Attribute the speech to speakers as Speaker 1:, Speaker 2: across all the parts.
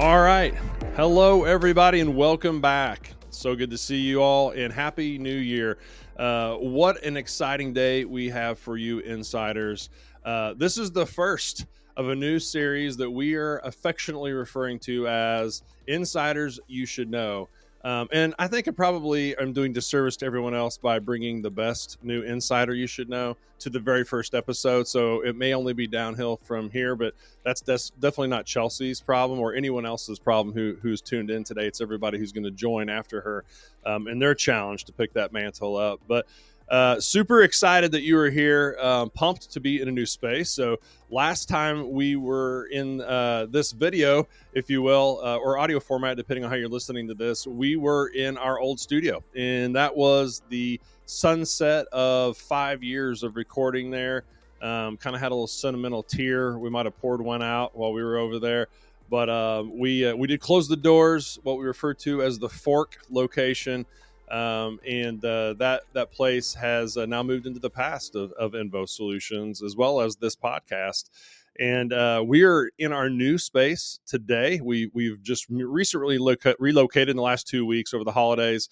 Speaker 1: All right. Hello, everybody, and welcome back. So good to see you all, and Happy New Year. Uh, what an exciting day we have for you, insiders. Uh, this is the first of a new series that we are affectionately referring to as Insiders You Should Know. Um, and I think I probably am doing disservice to everyone else by bringing the best new insider you should know to the very first episode. So it may only be downhill from here, but that's, that's definitely not Chelsea's problem or anyone else's problem who, who's tuned in today. It's everybody who's going to join after her um, and their challenge to pick that mantle up. But uh, super excited that you are here. Um, pumped to be in a new space. So last time we were in uh, this video, if you will, uh, or audio format, depending on how you're listening to this, we were in our old studio, and that was the sunset of five years of recording there. Um, kind of had a little sentimental tear. We might have poured one out while we were over there. But uh, we uh, we did close the doors, what we refer to as the fork location. Um, and uh, that that place has uh, now moved into the past of, of Invo Solutions as well as this podcast. And uh, we are in our new space today. We we've just recently loca- relocated in the last two weeks over the holidays.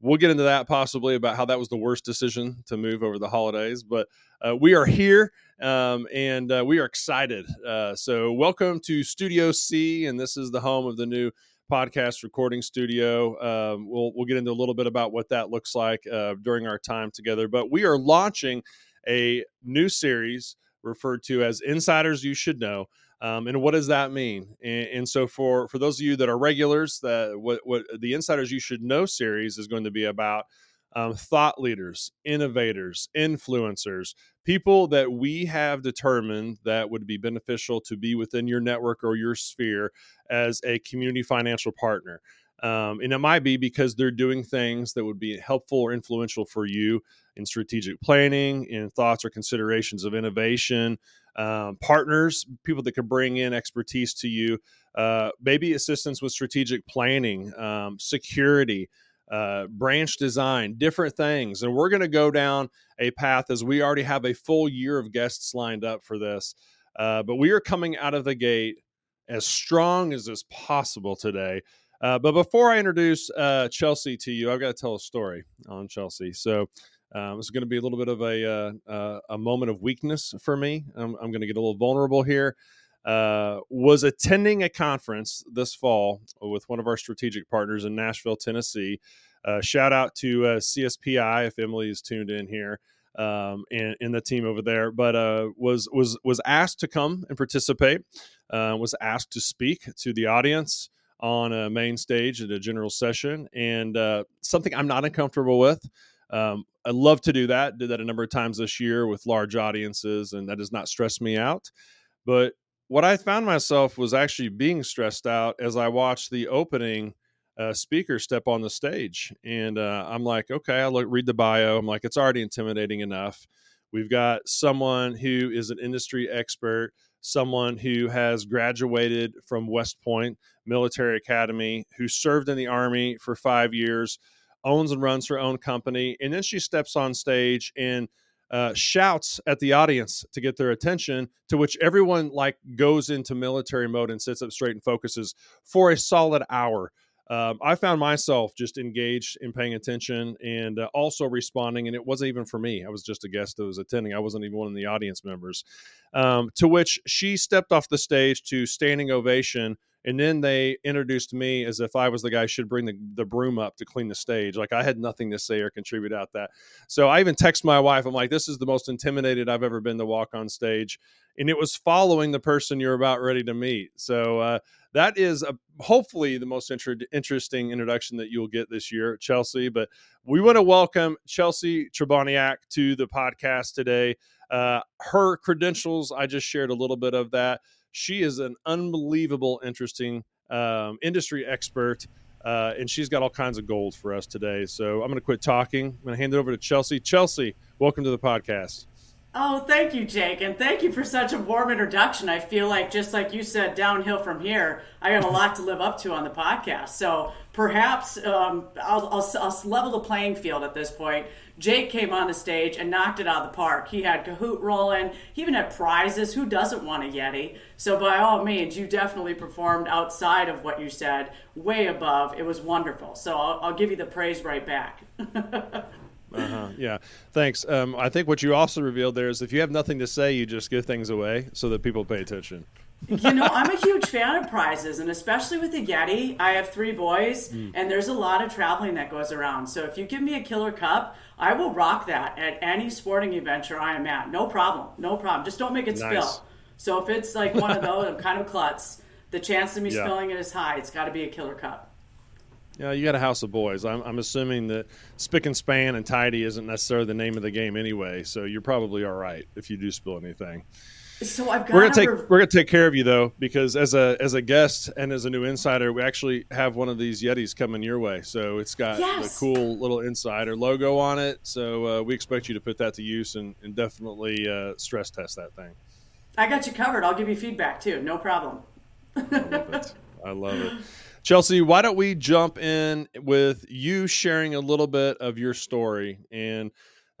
Speaker 1: We'll get into that possibly about how that was the worst decision to move over the holidays, but uh, we are here um, and uh, we are excited. Uh, so, welcome to Studio C, and this is the home of the new podcast recording studio. Um, we'll we'll get into a little bit about what that looks like uh, during our time together. But we are launching a new series referred to as Insiders You Should Know. Um, and what does that mean? And, and, so, for for those of you that are regulars, that what what the Insiders You Should Know series is going to be about um, thought leaders, innovators, influencers, people that we have determined that would be beneficial to be within your network or your sphere as a community financial partner. Um, and it might be because they're doing things that would be helpful or influential for you in strategic planning, in thoughts or considerations of innovation, um, partners, people that can bring in expertise to you, uh, maybe assistance with strategic planning, um, security, uh, branch design, different things. And we're going to go down a path as we already have a full year of guests lined up for this. Uh, but we are coming out of the gate as strong as is possible today. Uh, but before I introduce uh, Chelsea to you, I've got to tell a story on Chelsea. So um, it's going to be a little bit of a uh, uh, a moment of weakness for me. I'm, I'm going to get a little vulnerable here. Uh, was attending a conference this fall with one of our strategic partners in Nashville, Tennessee. Uh, shout out to uh, CSPI if Emily is tuned in here um, and, and the team over there. But uh, was was was asked to come and participate. Uh, was asked to speak to the audience on a main stage at a general session, and uh, something I'm not uncomfortable with. Um, I love to do that. Did that a number of times this year with large audiences, and that does not stress me out. But what I found myself was actually being stressed out as I watched the opening uh, speaker step on the stage, and uh, I'm like, okay, I look read the bio. I'm like, it's already intimidating enough. We've got someone who is an industry expert, someone who has graduated from West Point Military Academy, who served in the Army for five years, owns and runs her own company, and then she steps on stage and uh, shouts at the audience to get their attention to which everyone like goes into military mode and sits up straight and focuses for a solid hour um, i found myself just engaged in paying attention and uh, also responding and it wasn't even for me i was just a guest that was attending i wasn't even one of the audience members um, to which she stepped off the stage to standing ovation and then they introduced me as if I was the guy should bring the, the broom up to clean the stage. Like I had nothing to say or contribute out that. So I even text my wife. I'm like, this is the most intimidated I've ever been to walk on stage. And it was following the person you're about ready to meet. So uh, that is a, hopefully the most inter- interesting introduction that you'll get this year, Chelsea. But we want to welcome Chelsea Treboniak to the podcast today. Uh, her credentials, I just shared a little bit of that. She is an unbelievable, interesting um, industry expert. Uh, and she's got all kinds of gold for us today. So I'm going to quit talking. I'm going to hand it over to Chelsea. Chelsea, welcome to the podcast.
Speaker 2: Oh, thank you, Jake, and thank you for such a warm introduction. I feel like, just like you said, downhill from here, I got a lot to live up to on the podcast. So perhaps um, I'll, I'll, I'll, level the playing field at this point. Jake came on the stage and knocked it out of the park. He had Kahoot rolling. He even had prizes. Who doesn't want a Yeti? So by all means, you definitely performed outside of what you said, way above. It was wonderful. So I'll, I'll give you the praise right back.
Speaker 1: uh-huh. Yeah. Thanks. Um, I think what you also revealed there is if you have nothing to say, you just give things away so that people pay attention
Speaker 2: you know, I'm a huge fan of prizes, and especially with the Yeti. I have three boys, mm. and there's a lot of traveling that goes around. So if you give me a killer cup, I will rock that at any sporting adventure I am at. No problem. No problem. Just don't make it nice. spill. So if it's like one of those, I'm kind of klutz. The chance of me yeah. spilling it is high. It's got to be a killer cup.
Speaker 1: Yeah, you got a house of boys. I'm, I'm assuming that spick and span and tidy isn't necessarily the name of the game anyway, so you're probably all right if you do spill anything.
Speaker 2: So I've got
Speaker 1: we're gonna take rev- we're gonna take care of you though because as a as a guest and as a new insider we actually have one of these Yetis coming your way. So it's got yes. the cool little insider logo on it. So uh, we expect you to put that to use and, and definitely uh, stress test that thing.
Speaker 2: I got you covered. I'll give you feedback too. No problem.
Speaker 1: I love it. I love it. Chelsea, why don't we jump in with you sharing a little bit of your story and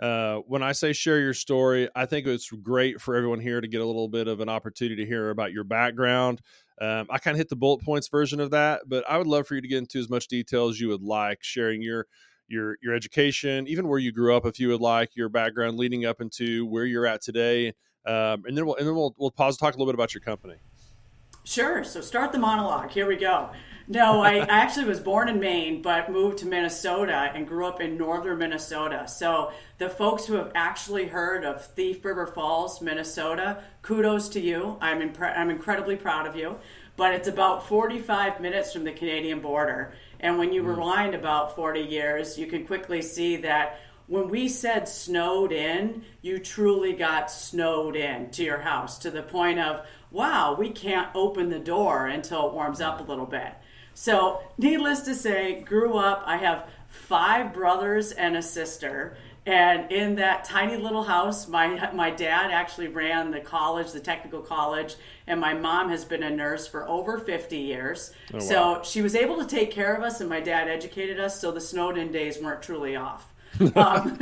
Speaker 1: uh, when I say share your story, I think it's great for everyone here to get a little bit of an opportunity to hear about your background. Um, I kind of hit the bullet points version of that, but I would love for you to get into as much detail as you would like, sharing your your your education, even where you grew up, if you would like, your background leading up into where you're at today, um, and then we'll and then we'll we'll pause and talk a little bit about your company.
Speaker 2: Sure. So start the monologue. Here we go. No, I, I, actually was born in Maine, but moved to Minnesota and grew up in northern Minnesota. So the folks who have actually heard of Thief River Falls, Minnesota, kudos to you. I'm impre- I'm incredibly proud of you. But it's about 45 minutes from the Canadian border, and when you mm. rewind about 40 years, you can quickly see that when we said snowed in, you truly got snowed in to your house to the point of, wow, we can't open the door until it warms up a little bit. So, needless to say, grew up, I have five brothers and a sister. And in that tiny little house, my, my dad actually ran the college, the technical college, and my mom has been a nurse for over 50 years. Oh, wow. So she was able to take care of us, and my dad educated us, so the Snowden days weren't truly off. um,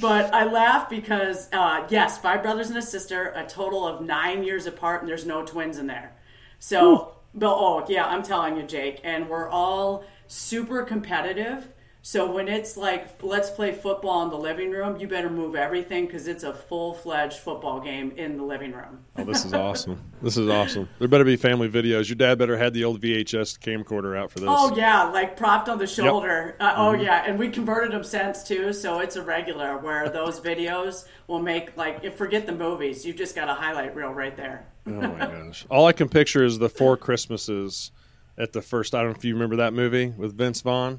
Speaker 2: but I laugh because, uh, yes, five brothers and a sister, a total of nine years apart, and there's no twins in there. So but oh yeah, I'm telling you, Jake, and we're all super competitive. So when it's like let's play football in the living room, you better move everything because it's a full fledged football game in the living room.
Speaker 1: oh, this is awesome! This is awesome. There better be family videos. Your dad better had the old VHS camcorder out for this.
Speaker 2: Oh yeah, like propped on the shoulder. Yep. Uh, oh mm-hmm. yeah, and we converted them since too, so it's a regular where those videos will make like forget the movies. You just got a highlight reel right there.
Speaker 1: oh my gosh! All I can picture is the Four Christmases at the first. I don't know if you remember that movie with Vince Vaughn.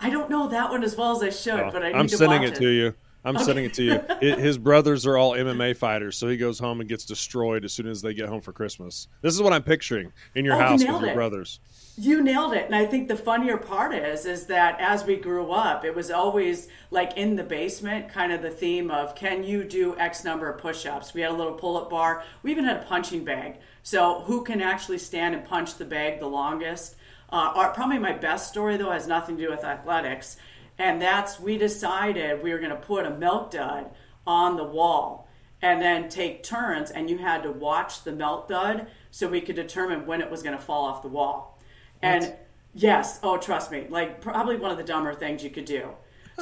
Speaker 2: I don't know that one as well as I should, oh, but I
Speaker 1: am sending it,
Speaker 2: it,
Speaker 1: to you. I'm okay. sending it to you. It, his brothers are all MMA fighters, so he goes home and gets destroyed as soon as they get home for Christmas. This is what I'm picturing in your oh, house you with your it. brothers.
Speaker 2: You nailed it. And I think the funnier part is is that as we grew up, it was always like in the basement, kind of the theme of can you do X number of push-ups? We had a little pull-up bar. We even had a punching bag. So who can actually stand and punch the bag the longest? Uh, our, probably my best story though has nothing to do with athletics, and that's we decided we were going to put a milk dud on the wall and then take turns, and you had to watch the milk dud so we could determine when it was going to fall off the wall. And yes, oh trust me, like probably one of the dumber things you could do.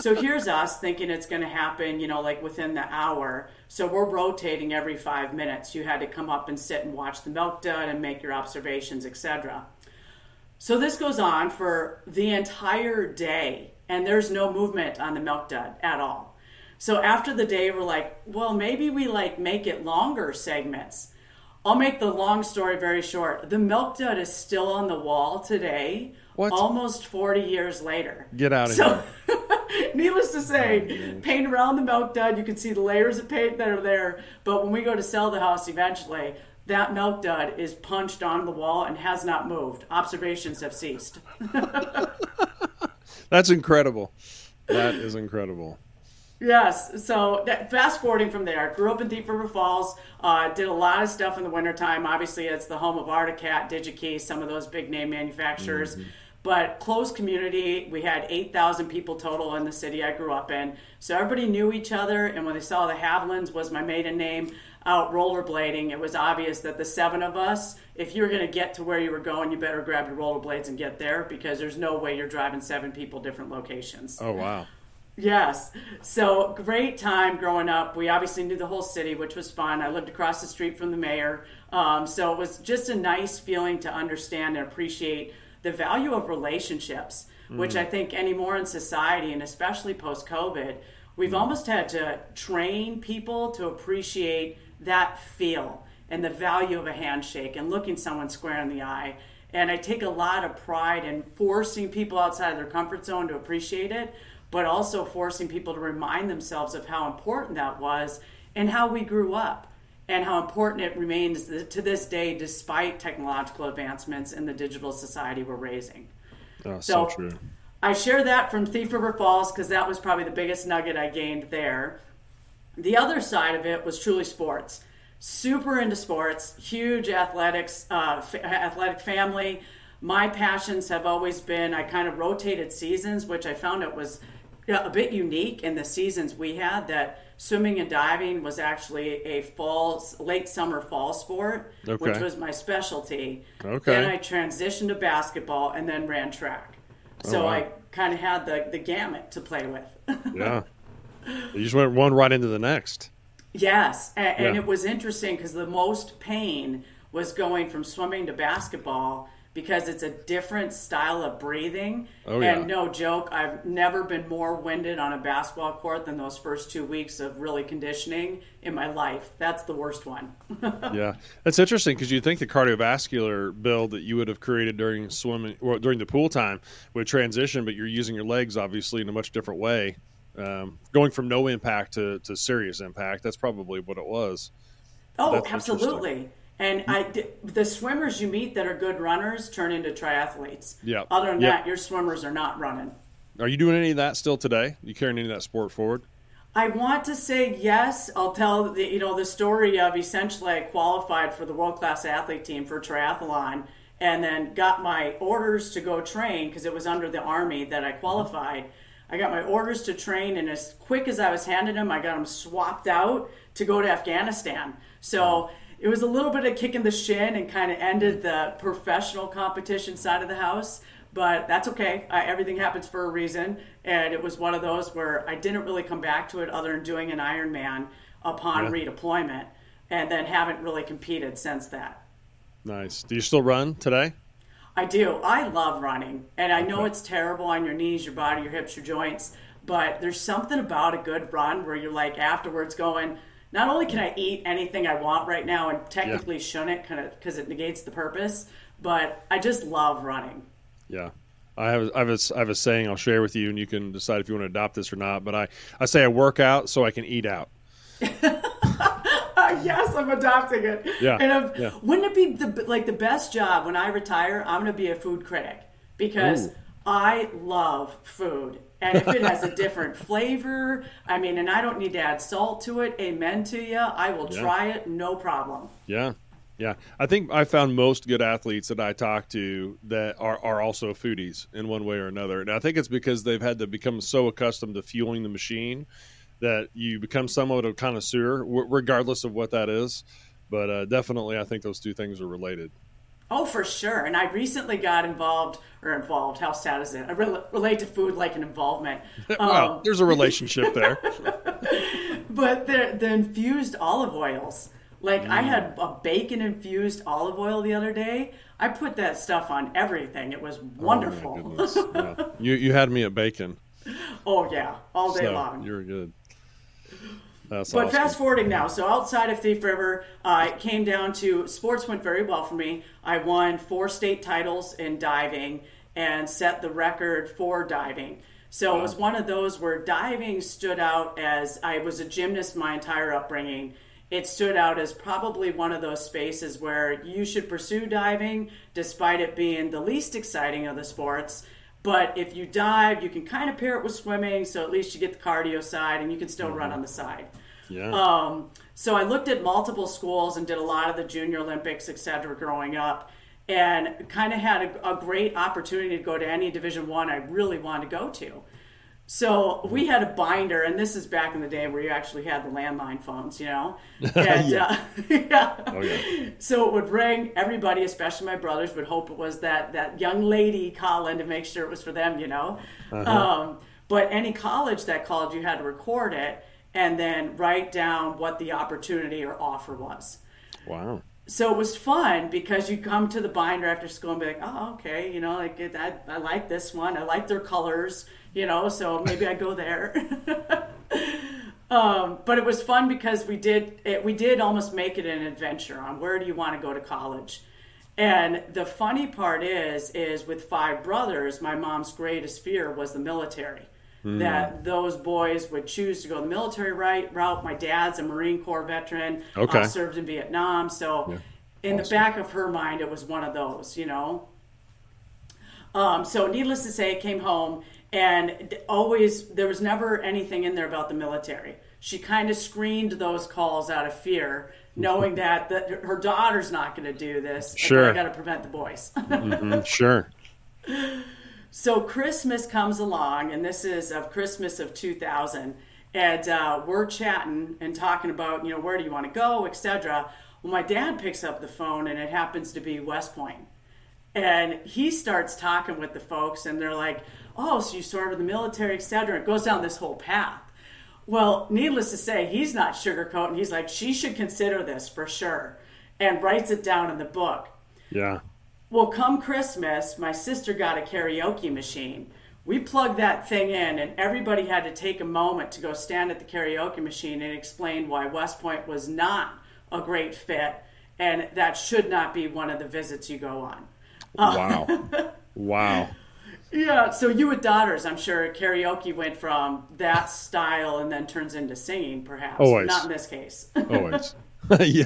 Speaker 2: So here's us thinking it's going to happen, you know, like within the hour. So we're rotating every five minutes. You had to come up and sit and watch the milk dud and make your observations, etc. So this goes on for the entire day, and there's no movement on the milk dud at all. So after the day, we're like, well, maybe we like make it longer segments. I'll make the long story very short. The milk dud is still on the wall today, what? almost 40 years later.
Speaker 1: Get out of
Speaker 2: so, here. needless to say, oh, paint around the milk dud. You can see the layers of paint that are there. But when we go to sell the house eventually, that milk dud is punched on the wall and has not moved. Observations have ceased.
Speaker 1: That's incredible. That is incredible.
Speaker 2: Yes. So that, fast forwarding from there, grew up in Thief River Falls. Uh, did a lot of stuff in the wintertime. Obviously, it's the home of Arctic Cat, DigiKey, some of those big name manufacturers. Mm-hmm. But close community. We had 8,000 people total in the city I grew up in. So everybody knew each other. And when they saw the Havilands was my maiden name out rollerblading, it was obvious that the seven of us, if you were going to get to where you were going, you better grab your rollerblades and get there because there's no way you're driving seven people different locations.
Speaker 1: Oh, wow.
Speaker 2: Yes. So great time growing up. We obviously knew the whole city, which was fun. I lived across the street from the mayor. Um, so it was just a nice feeling to understand and appreciate the value of relationships, mm. which I think anymore in society, and especially post COVID, we've mm. almost had to train people to appreciate that feel and the value of a handshake and looking someone square in the eye. And I take a lot of pride in forcing people outside of their comfort zone to appreciate it, but also forcing people to remind themselves of how important that was and how we grew up and how important it remains to this day despite technological advancements in the digital society we're raising.
Speaker 1: Oh, so, so true.
Speaker 2: I share that from Thief River Falls because that was probably the biggest nugget I gained there. The other side of it was truly sports. Super into sports, huge athletics, uh, f- athletic family. My passions have always been I kind of rotated seasons, which I found it was a bit unique in the seasons we had. That swimming and diving was actually a fall, late summer fall sport, okay. which was my specialty. Okay. Then I transitioned to basketball and then ran track. Oh, so wow. I kind of had the the gamut to play with.
Speaker 1: yeah. You just went one right into the next.
Speaker 2: Yes, and, yeah. and it was interesting because the most pain was going from swimming to basketball because it's a different style of breathing. Oh, yeah. And no joke, I've never been more winded on a basketball court than those first two weeks of really conditioning in my life. That's the worst one.
Speaker 1: yeah, that's interesting because you think the cardiovascular build that you would have created during swimming or during the pool time would transition, but you're using your legs obviously in a much different way um, going from no impact to, to serious impact. That's probably what it was.
Speaker 2: Oh, absolutely. And I, the swimmers you meet that are good runners turn into triathletes.
Speaker 1: Yeah.
Speaker 2: Other than
Speaker 1: yep.
Speaker 2: that, your swimmers are not running.
Speaker 1: Are you doing any of that still today? You carrying any of that sport forward?
Speaker 2: I want to say yes. I'll tell the you know the story of essentially I qualified for the world class athlete team for triathlon, and then got my orders to go train because it was under the army that I qualified. Mm-hmm I got my orders to train, and as quick as I was handing them, I got them swapped out to go to Afghanistan. So it was a little bit of kicking the shin and kind of ended the professional competition side of the house. But that's okay. I, everything happens for a reason. And it was one of those where I didn't really come back to it other than doing an Ironman upon yeah. redeployment and then haven't really competed since that.
Speaker 1: Nice. Do you still run today?
Speaker 2: I do. I love running. And I know it's terrible on your knees, your body, your hips, your joints, but there's something about a good run where you're like afterwards going, not only can I eat anything I want right now and technically yeah. shouldn't kind of because it negates the purpose, but I just love running.
Speaker 1: Yeah. I have, I, have a, I have a saying I'll share with you, and you can decide if you want to adopt this or not. But I, I say I work out so I can eat out.
Speaker 2: yes, I'm adopting it.
Speaker 1: Yeah.
Speaker 2: And
Speaker 1: yeah.
Speaker 2: wouldn't it be the like the best job when I retire? I'm going to be a food critic because Ooh. I love food. And if it has a different flavor, I mean, and I don't need to add salt to it, amen to you. I will yeah. try it, no problem.
Speaker 1: Yeah. Yeah, I think I found most good athletes that I talk to that are, are also foodies in one way or another. And I think it's because they've had to become so accustomed to fueling the machine that you become somewhat of a connoisseur, regardless of what that is. But uh, definitely, I think those two things are related.
Speaker 2: Oh, for sure. And I recently got involved, or involved, how sad is it? I re- relate to food like an involvement.
Speaker 1: well, um, there's a relationship there.
Speaker 2: but the, the infused olive oils. Like, mm. I had a bacon infused olive oil the other day. I put that stuff on everything. It was oh, wonderful.
Speaker 1: Oh, yeah. You, you had me at bacon.
Speaker 2: Oh, yeah, all day
Speaker 1: so,
Speaker 2: long.
Speaker 1: You're good. That's
Speaker 2: but
Speaker 1: awesome.
Speaker 2: fast forwarding now, so outside of Thief River, uh, it came down to sports went very well for me. I won four state titles in diving and set the record for diving. So wow. it was one of those where diving stood out as I was a gymnast my entire upbringing. It stood out as probably one of those spaces where you should pursue diving despite it being the least exciting of the sports But if you dive, you can kind of pair it with swimming, so at least you get the cardio side and you can still run on the side.
Speaker 1: Yeah.
Speaker 2: Um, so I looked at multiple schools and did a lot of the Junior Olympics, et cetera, growing up, and kind of had a, a great opportunity to go to any Division One I, I really wanted to go to. So we had a binder, and this is back in the day where you actually had the landline phones, you know. And,
Speaker 1: Yeah.
Speaker 2: uh, yeah.
Speaker 1: Oh, yeah.
Speaker 2: So it would ring. Everybody, especially my brothers, would hope it was that that young lady calling to make sure it was for them, you know.
Speaker 1: Uh-huh.
Speaker 2: Um, but any college that called, you had to record it and then write down what the opportunity or offer was.
Speaker 1: Wow.
Speaker 2: So it was fun because you come to the binder after school and be like, oh, okay, you know, like I, I like this one. I like their colors, you know, so maybe I go there. um, but it was fun because we did it, we did almost make it an adventure on where do you want to go to college. And the funny part is, is with five brothers, my mom's greatest fear was the military. That those boys would choose to go the military right route. My dad's a Marine Corps veteran.
Speaker 1: Okay.
Speaker 2: uh, served in Vietnam. So, in the back of her mind, it was one of those, you know. Um, so, needless to say, came home and always there was never anything in there about the military. She kind of screened those calls out of fear, knowing that, that her daughter's not going to do this.
Speaker 1: Sure.
Speaker 2: I got to prevent the boys.
Speaker 1: Mm, sure.
Speaker 2: So Christmas comes along, and this is of Christmas of 2000, and uh, we're chatting and talking about, you know, where do you want to go, etc. Well, my dad picks up the phone, and it happens to be West Point, and he starts talking with the folks, and they're like, "Oh, so you started the military, etc." It goes down this whole path. Well, needless to say, he's not sugarcoating. He's like, "She should consider this for sure," and writes it down in the book.
Speaker 1: Yeah.
Speaker 2: Well, come Christmas, my sister got a karaoke machine. We plugged that thing in, and everybody had to take a moment to go stand at the karaoke machine and explain why West Point was not a great fit and that should not be one of the visits you go on.
Speaker 1: Wow. wow.
Speaker 2: Yeah, so you with daughters, I'm sure karaoke went from that style and then turns into singing, perhaps.
Speaker 1: Always.
Speaker 2: Not in this case.
Speaker 1: Always. yeah.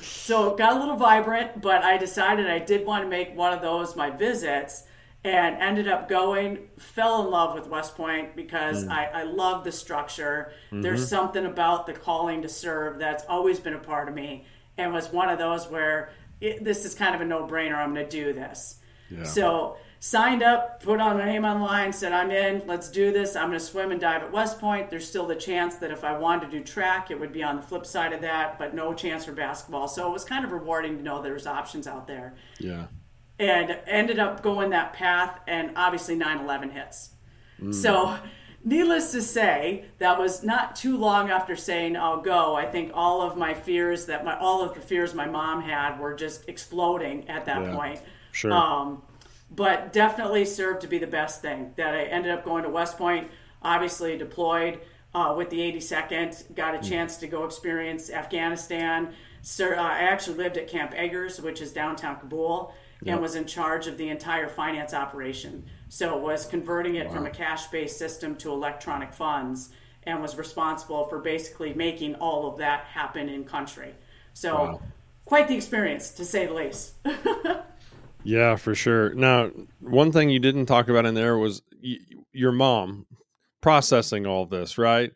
Speaker 2: So it got a little vibrant, but I decided I did want to make one of those my visits and ended up going, fell in love with West Point because mm. I, I love the structure. Mm-hmm. There's something about the calling to serve that's always been a part of me and was one of those where it, this is kind of a no brainer. I'm going to do this.
Speaker 1: Yeah.
Speaker 2: So signed up, put on my name online, said I'm in. Let's do this. I'm going to swim and dive at West Point. There's still the chance that if I wanted to do track, it would be on the flip side of that, but no chance for basketball. So it was kind of rewarding to know there's options out there.
Speaker 1: Yeah.
Speaker 2: And ended up going that path, and obviously 9/11 hits. Mm. So. Needless to say, that was not too long after saying I'll go. I think all of my fears that my all of the fears my mom had were just exploding at that
Speaker 1: Yeah.
Speaker 2: point.
Speaker 1: Sure.
Speaker 2: Um, but definitely served to be the best thing that I ended up going to West Point. Obviously deployed uh, with the 82nd, got a chance to go experience Afghanistan. Sir, uh, I actually lived at Camp Eggers, which is downtown Kabul, and was in charge of the entire finance operation. So was converting it from a cash-based system to electronic funds, and was responsible for basically making all of that happen in country. So.
Speaker 1: Wow.
Speaker 2: Quite the experience, to say the least.
Speaker 1: Yeah, for sure. Now, one thing you didn't talk about in there was y- your mom processing all this, right?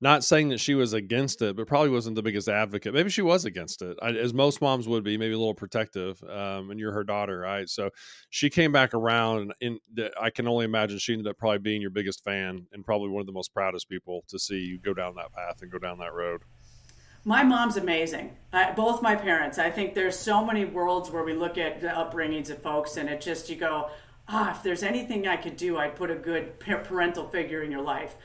Speaker 1: Not saying that she was against it, but probably wasn't the biggest advocate. Maybe she was against it, as most moms would be, maybe a little protective. Um, and you're her daughter, right? So she came back around, and in, I can only imagine she ended up probably being your biggest fan and probably one of the most proudest people to see you go down that path and go down that road.
Speaker 2: My mom's amazing. I, both my parents. I think there's so many worlds where we look at the upbringings of folks, and it just you go, ah, if there's anything I could do, I'd put a good parental figure in your life.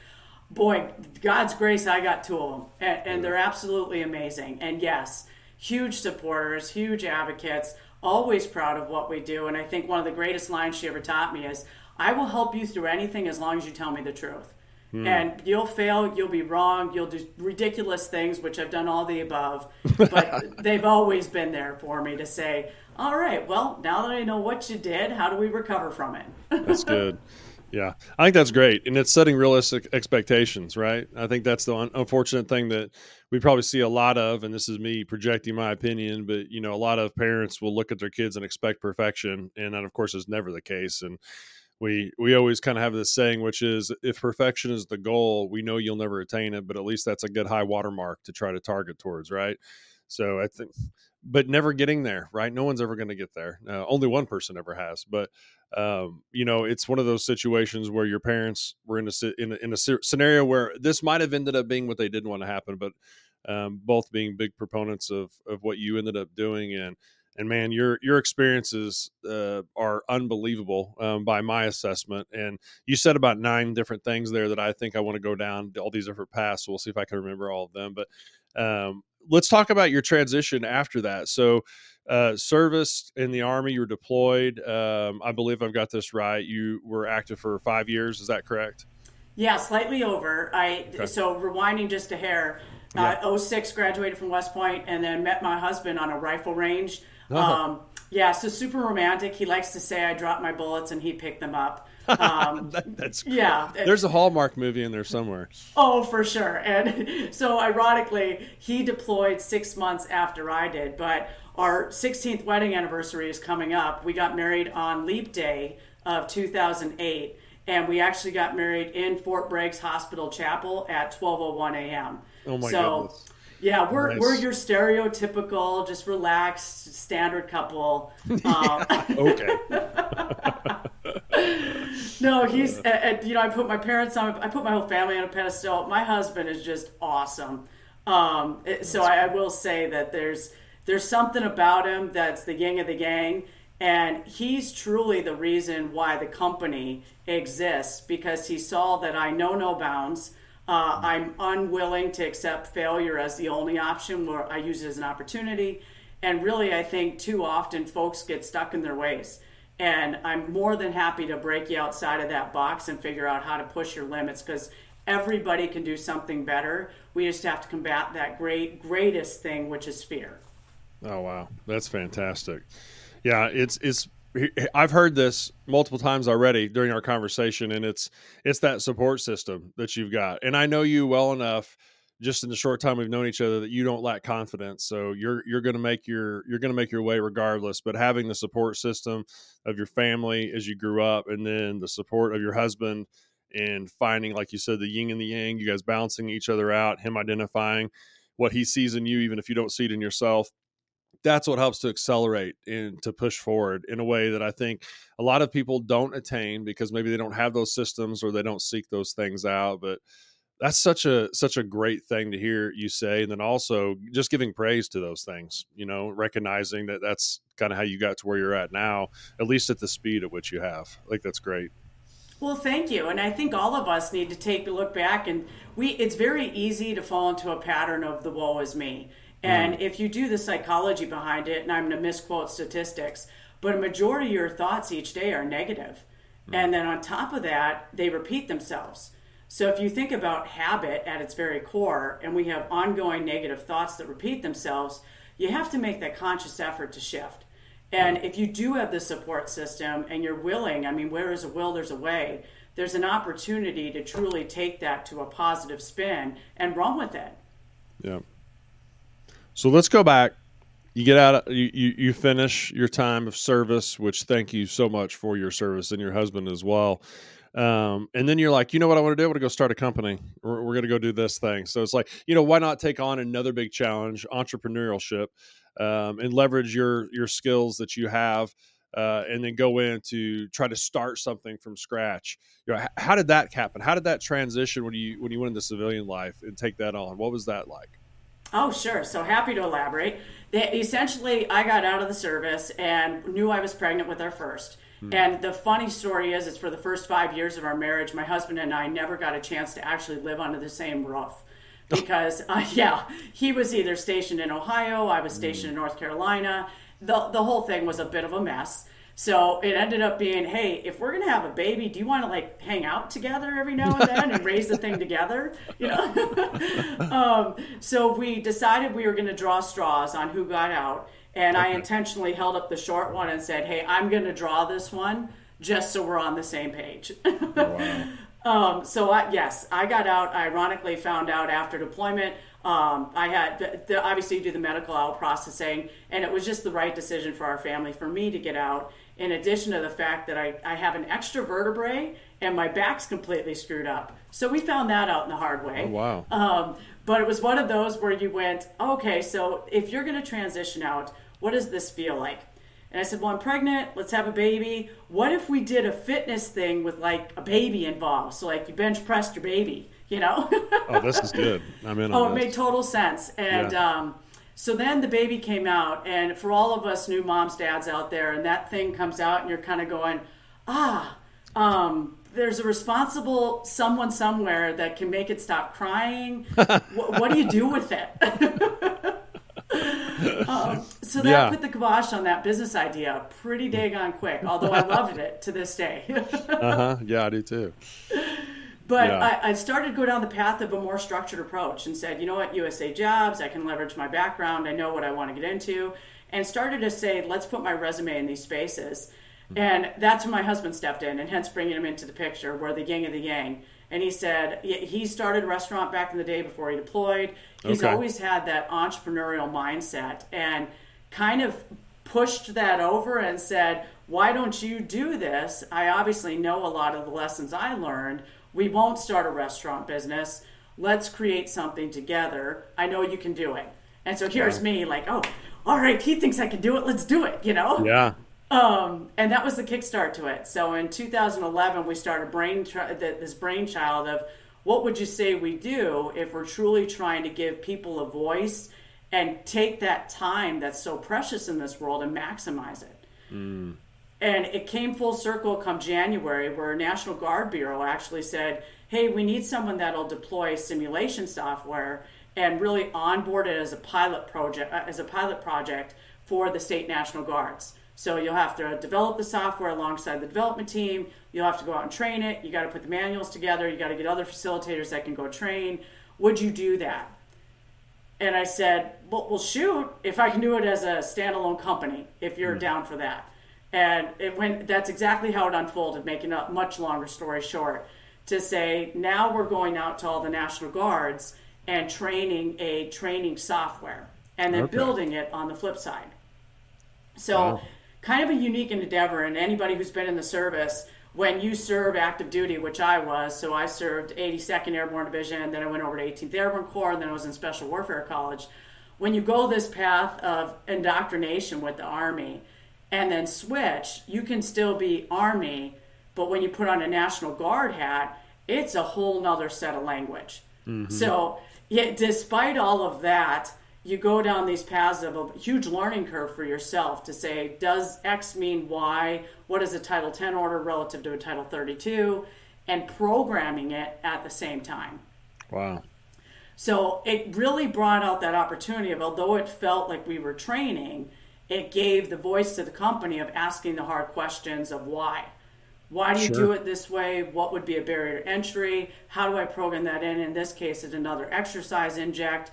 Speaker 2: Boy, God's grace, I got two of them, and, and they're absolutely amazing. And yes, huge supporters, huge advocates, always proud of what we do. And I think one of the greatest lines she ever taught me is, "I will help you through anything as long as you tell me the truth." Hmm. And you'll fail, you'll be wrong, you'll do ridiculous things, which I've done all the above. But they've always been there for me to say, all right, well, now that I know what you did, how do we recover from it?
Speaker 1: That's good. Yeah, I think that's great, and it's setting realistic expectations, right? I think that's the un- unfortunate thing that we probably see a lot of, and this is me projecting my opinion, but you know, a lot of parents will look at their kids and expect perfection, and that, of course, is never the case. And we we always kind of have this saying, which is, if perfection is the goal, we know you'll never attain it, but at least that's a good high watermark to try to target towards, right? So I think, but never getting there, right? No one's ever going to get there. Uh, only one person ever has, but um, you know, it's one of those situations where your parents were in a in a, in a scenario where this might have ended up being what they didn't want to happen, but um, both being big proponents of of what you ended up doing and and man, your your experiences uh, are unbelievable um, by my assessment. And you said about nine different things there that I think I want to go down all these different paths. So we'll see if I can remember all of them. But um, let's talk about your transition after that. So uh, serviced in the army. You were deployed. Um, I believe I've got this right. You were active for five years. Is that correct?
Speaker 2: Yeah, slightly over. I okay. so rewinding just a hair. Uh, yeah. 06 graduated from West Point and then met my husband on a rifle range. Oh. Um, yeah, so super romantic. He likes to say I dropped my bullets and he picked them up. Um,
Speaker 1: that, that's yeah. There's a Hallmark movie in there somewhere.
Speaker 2: Oh, for sure. And so, ironically, he deployed six months after I did, but our 16th wedding anniversary is coming up. We got married on Leap Day of 2008, and we actually got married in Fort Bragg's Hospital Chapel at 12:01 a.m.
Speaker 1: Oh my so, goodness.
Speaker 2: Yeah, we're nice. we're your stereotypical, just relaxed, standard couple. Um,
Speaker 1: okay.
Speaker 2: no, he's uh, you know I put my parents on, I put my whole family on a pedestal. My husband is just awesome. Um, so I, I will say that there's there's something about him that's the yin of the yang. And he's truly the reason why the company exists because he saw that I know no bounds. Uh, I'm unwilling to accept failure as the only option where I use it as an opportunity. And really, I think too often folks get stuck in their ways. And I'm more than happy to break you outside of that box and figure out how to push your limits because everybody can do something better. We just have to combat that great, greatest thing, which is fear.
Speaker 1: Oh wow, that's fantastic. Yeah, it's it's I've heard this multiple times already during our conversation, and it's it's that support system that you've got. And I know you well enough, just in the short time we've known each other, that you don't lack confidence. So you're you're going to make your you're going to make your way regardless. But having the support system of your family as you grew up, and then the support of your husband, and finding, like you said, the yin and the yang, you guys balancing each other out, him identifying what he sees in you, even if you don't see it in yourself that's what helps to accelerate and to push forward in a way that I think a lot of people don't attain because maybe they don't have those systems or they don't seek those things out. But that's such a such a great thing to hear you say, and then also just giving praise to those things. You know, recognizing that that's kind of how you got to where you're at now, at least at the speed at which you have. Think that's great.
Speaker 2: Well, thank you. And I think all of us need to take a look back and we it's very easy to fall into a pattern of the woe is me. And mm. if you do the psychology behind it, and I'm going to misquote statistics, but a majority of your thoughts each day are negative. Mm. And then on top of that, they repeat themselves. So if you think about habit at its very core, and we have ongoing negative thoughts that repeat themselves, you have to make that conscious effort to shift. And if you do have the support system and you're willing, I mean, where is a will, there's a way. There's an opportunity to truly take that to a positive spin and run with it.
Speaker 1: Yeah. So let's go back. You get out. You, you finish your time of service, which thank you so much for your service and your husband as well. Um, and then you're like, you know what I want to do? I want to go start a company. We're, we're going to go do this thing. So it's like, you know, why not take on another big challenge, entrepreneurship, um, and leverage your your skills that you have, uh, and then go in to try to start something from scratch. You know, how did that happen? How did that transition when you when you went into civilian life and take that on? What was that like?
Speaker 2: Oh, sure. So happy to elaborate. They, essentially, I got out of the service and knew I was pregnant with our first. Hmm. And the funny story is, it's for the first five years of our marriage, my husband and I never got a chance to actually live under the same roof. Because, uh, yeah, he was either stationed in Ohio, I was stationed hmm. in North Carolina. The, the whole thing was a bit of a mess. So it ended up being, hey, if we're gonna have a baby, do you want to like hang out together every now and then and raise the thing together? You know. um, so we decided we were gonna draw straws on who got out, and okay. I intentionally held up the short one and said, hey, I'm gonna draw this one just so we're on the same page. Oh, wow. um, so I, yes, I got out. Ironically, found out after deployment. Um, I had the, the, obviously do the medical out processing, and it was just the right decision for our family for me to get out. In addition to the fact that I, I have an extra vertebrae and my back's completely screwed up. So we found that out in the hard way.
Speaker 1: Oh, wow.
Speaker 2: Um, but it was one of those where you went, okay, so if you're going to transition out, what does this feel like? And I said, well, I'm pregnant. Let's have a baby. What if we did a fitness thing with like a baby involved? So like you bench pressed your baby, you know?
Speaker 1: oh, this is good. I'm in.
Speaker 2: oh,
Speaker 1: it
Speaker 2: this. made total sense. And yeah. um, so then the baby came out, and for all of us new moms, dads out there, and that thing comes out, and you're kind of going, ah, um, there's a responsible someone somewhere that can make it stop crying. what, what do you do with it? um, so that yeah. put the kibosh on that business idea pretty daggone quick. Although I loved it to this day.
Speaker 1: uh huh. Yeah, I do too.
Speaker 2: But yeah. I, I, started to go down the path of a more structured approach and said, you know what, USA Jobs, I can leverage my background, I know what I want to get into, and started to say, let's put my resume in these spaces. Mm-hmm. And that's when my husband stepped in, and hence bringing him into the picture. We're the yin of the yang. And he said he started a restaurant back in the day before he deployed. He's okay. always had that entrepreneurial mindset and kind of pushed that over and said, Why don't you do this? I obviously know a lot of the lessons I learned. We won't start a restaurant business. Let's create something together. I know you can do it. And so here's yeah. me, like, oh, all right, he thinks I can do it. Let's do it, you know?
Speaker 1: Yeah.
Speaker 2: Um, and that was the kickstart to it. So in 2011, we started brain this brainchild of what would you say we do if we're truly trying to give people a voice and take that time that's so precious in this world and maximize it. Mm. And it came full circle come January, where National Guard Bureau actually said, "Hey, we need someone that'll deploy simulation software and really onboard it as a pilot project uh, as a pilot project for the state National Guards." So you'll have to develop the software alongside the development team. You'll have to go out and train it. You got to put the manuals together. You got to get other facilitators that can go train. Would you do that? And I said, well, well, shoot, if I can do it as a standalone company, if you're mm. down for that. And it went, that's exactly how it unfolded, making a much longer story short, to say, now we're going out to all the National Guards and training a training software and then okay. building it on the flip side. So wow kind of a unique endeavor. And anybody who's been in the service, when you serve active duty, which I was, so I served 82nd Airborne Division, and then I went over to 18th Airborne Corps, and then I was in Special Warfare College. When you go this path of indoctrination with the Army and then switch, you can still be Army, but when you put on a National Guard hat, it's a whole nother set of language. Mm-hmm. So, yeah, despite all of that, you go down these paths of a huge learning curve for yourself to say, does X mean Y? What is a Title 10 order relative to a Title 32? And programming it at the same time.
Speaker 1: Wow.
Speaker 2: So it really brought out that opportunity of, although it felt like we were training, it gave the voice to the company of asking the hard questions of why. Why do you sure. do it this way? What would be a barrier to entry? How do I program that in? In this case, it's another exercise inject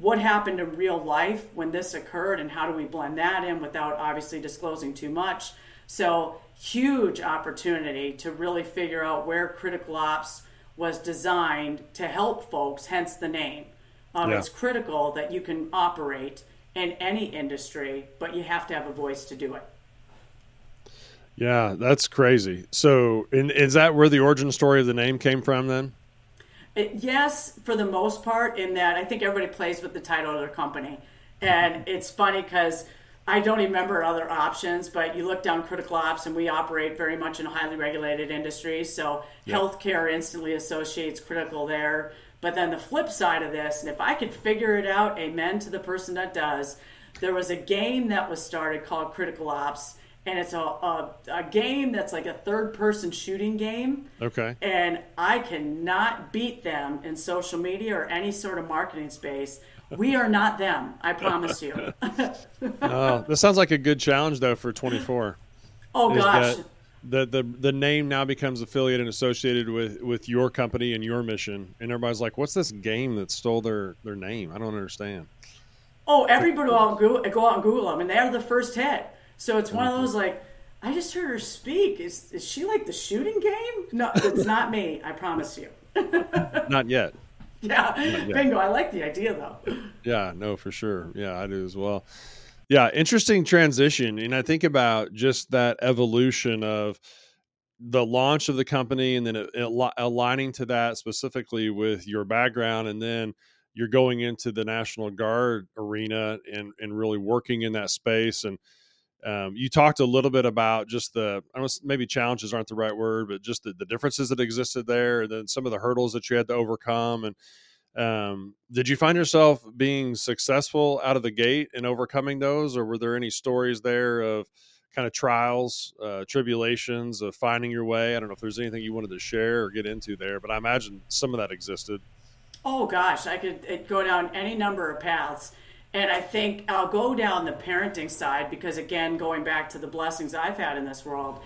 Speaker 2: what happened in real life when this occurred and how do we blend that in without obviously disclosing too much so huge opportunity to really figure out where critical ops was designed to help folks hence the name um, yeah. it's critical that you can operate in any industry but you have to have a voice to do it
Speaker 1: yeah that's crazy so in, is that where the origin story of the name came from then
Speaker 2: it, yes, for the most part, in that I think everybody plays with the title of their company. And it's funny because I don't remember other options, but you look down critical ops, and we operate very much in a highly regulated industry. So yep. healthcare instantly associates critical there. But then the flip side of this, and if I could figure it out, amen to the person that does. There was a game that was started called Critical Ops and it's a, a, a, game that's like a third person shooting game.
Speaker 1: Okay.
Speaker 2: And I cannot beat them in social media or any sort of marketing space. We are not them, I promise you.
Speaker 1: oh, this sounds like a good challenge though for 24.
Speaker 2: Oh gosh.
Speaker 1: The, the the name now becomes affiliated and associated with with your company and your mission and everybody's like what's this game that stole their their name i don't understand
Speaker 2: oh everybody will go, go out and google them and they're the first hit so it's one of those like, I just heard her speak. Is is she like the shooting game? No, it's not me. I promise you.
Speaker 1: not yet.
Speaker 2: Yeah, not yet. bingo. I like the idea though.
Speaker 1: Yeah, no, for sure. Yeah, I do as well. Yeah, interesting transition, and I think about just that evolution of the launch of the company, and then aligning to that specifically with your background, and then you're going into the National Guard arena and and really working in that space and um, you talked a little bit about just the I don't maybe challenges aren't the right word, but just the, the differences that existed there, and then some of the hurdles that you had to overcome. And um, did you find yourself being successful out of the gate in overcoming those, or were there any stories there of kind of trials, uh, tribulations of finding your way? I don't know if there's anything you wanted to share or get into there, but I imagine some of that existed.
Speaker 2: Oh gosh, I could go down any number of paths. And I think I'll go down the parenting side because, again, going back to the blessings I've had in this world,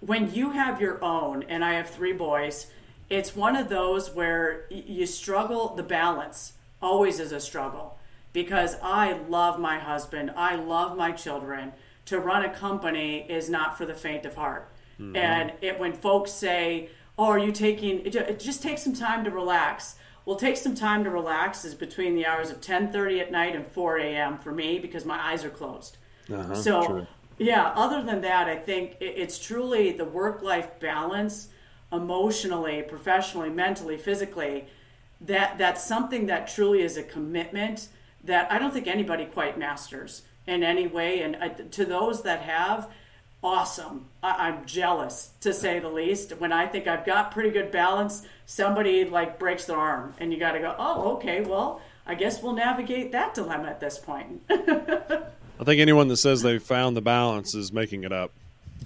Speaker 2: when you have your own, and I have three boys, it's one of those where you struggle, the balance always is a struggle because I love my husband, I love my children. To run a company is not for the faint of heart. Mm-hmm. And it, when folks say, Oh, are you taking it just takes some time to relax will take some time to relax is between the hours of 10.30 at night and 4 a.m. for me because my eyes are closed. Uh-huh, so, true. yeah, other than that, I think it's truly the work-life balance emotionally, professionally, mentally, physically, that that's something that truly is a commitment that I don't think anybody quite masters in any way. And uh, to those that have, awesome. I, am jealous to say the least. When I think I've got pretty good balance, somebody like breaks their arm, and you got to go, oh, okay, well, I guess we'll navigate that dilemma at this point.
Speaker 1: I think anyone that says they found the balance is making it up.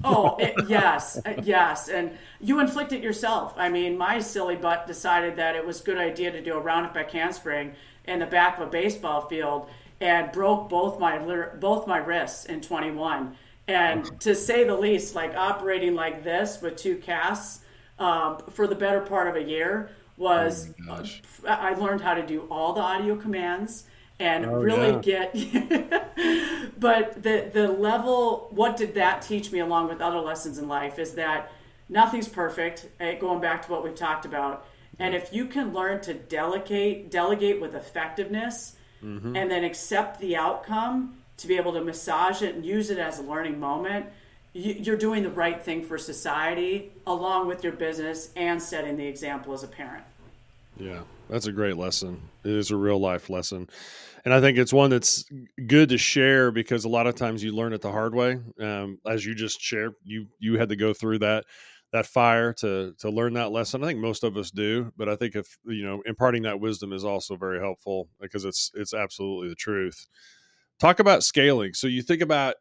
Speaker 2: Oh it, yes, uh, yes, and you inflict it yourself. I mean, my silly butt decided that it was a good idea to do a roundup back handspring in the back of a baseball field and broke both my both my wrists in 21 and to say the least, like operating like this with two casts um, for the better part of a year was oh I learned how to do all the audio commands and oh, really yeah. get but the the level what did that teach me along with other lessons in life is that nothing's perfect eh, going back to what we've talked about and if you can learn to delegate delegate with effectiveness mm-hmm. and then accept the outcome to be able to massage it and use it as a learning moment, you're doing the right thing for society along with your business and setting the example as a parent.
Speaker 1: Yeah, that's a great lesson. It is a real life lesson. And I think it's one that's good to share because a lot of times you learn it the hard way. Um, as you just shared, you you had to go through that that fire to to learn that lesson. I think most of us do, but I think if you know imparting that wisdom is also very helpful because it's it's absolutely the truth talk about scaling. So you think about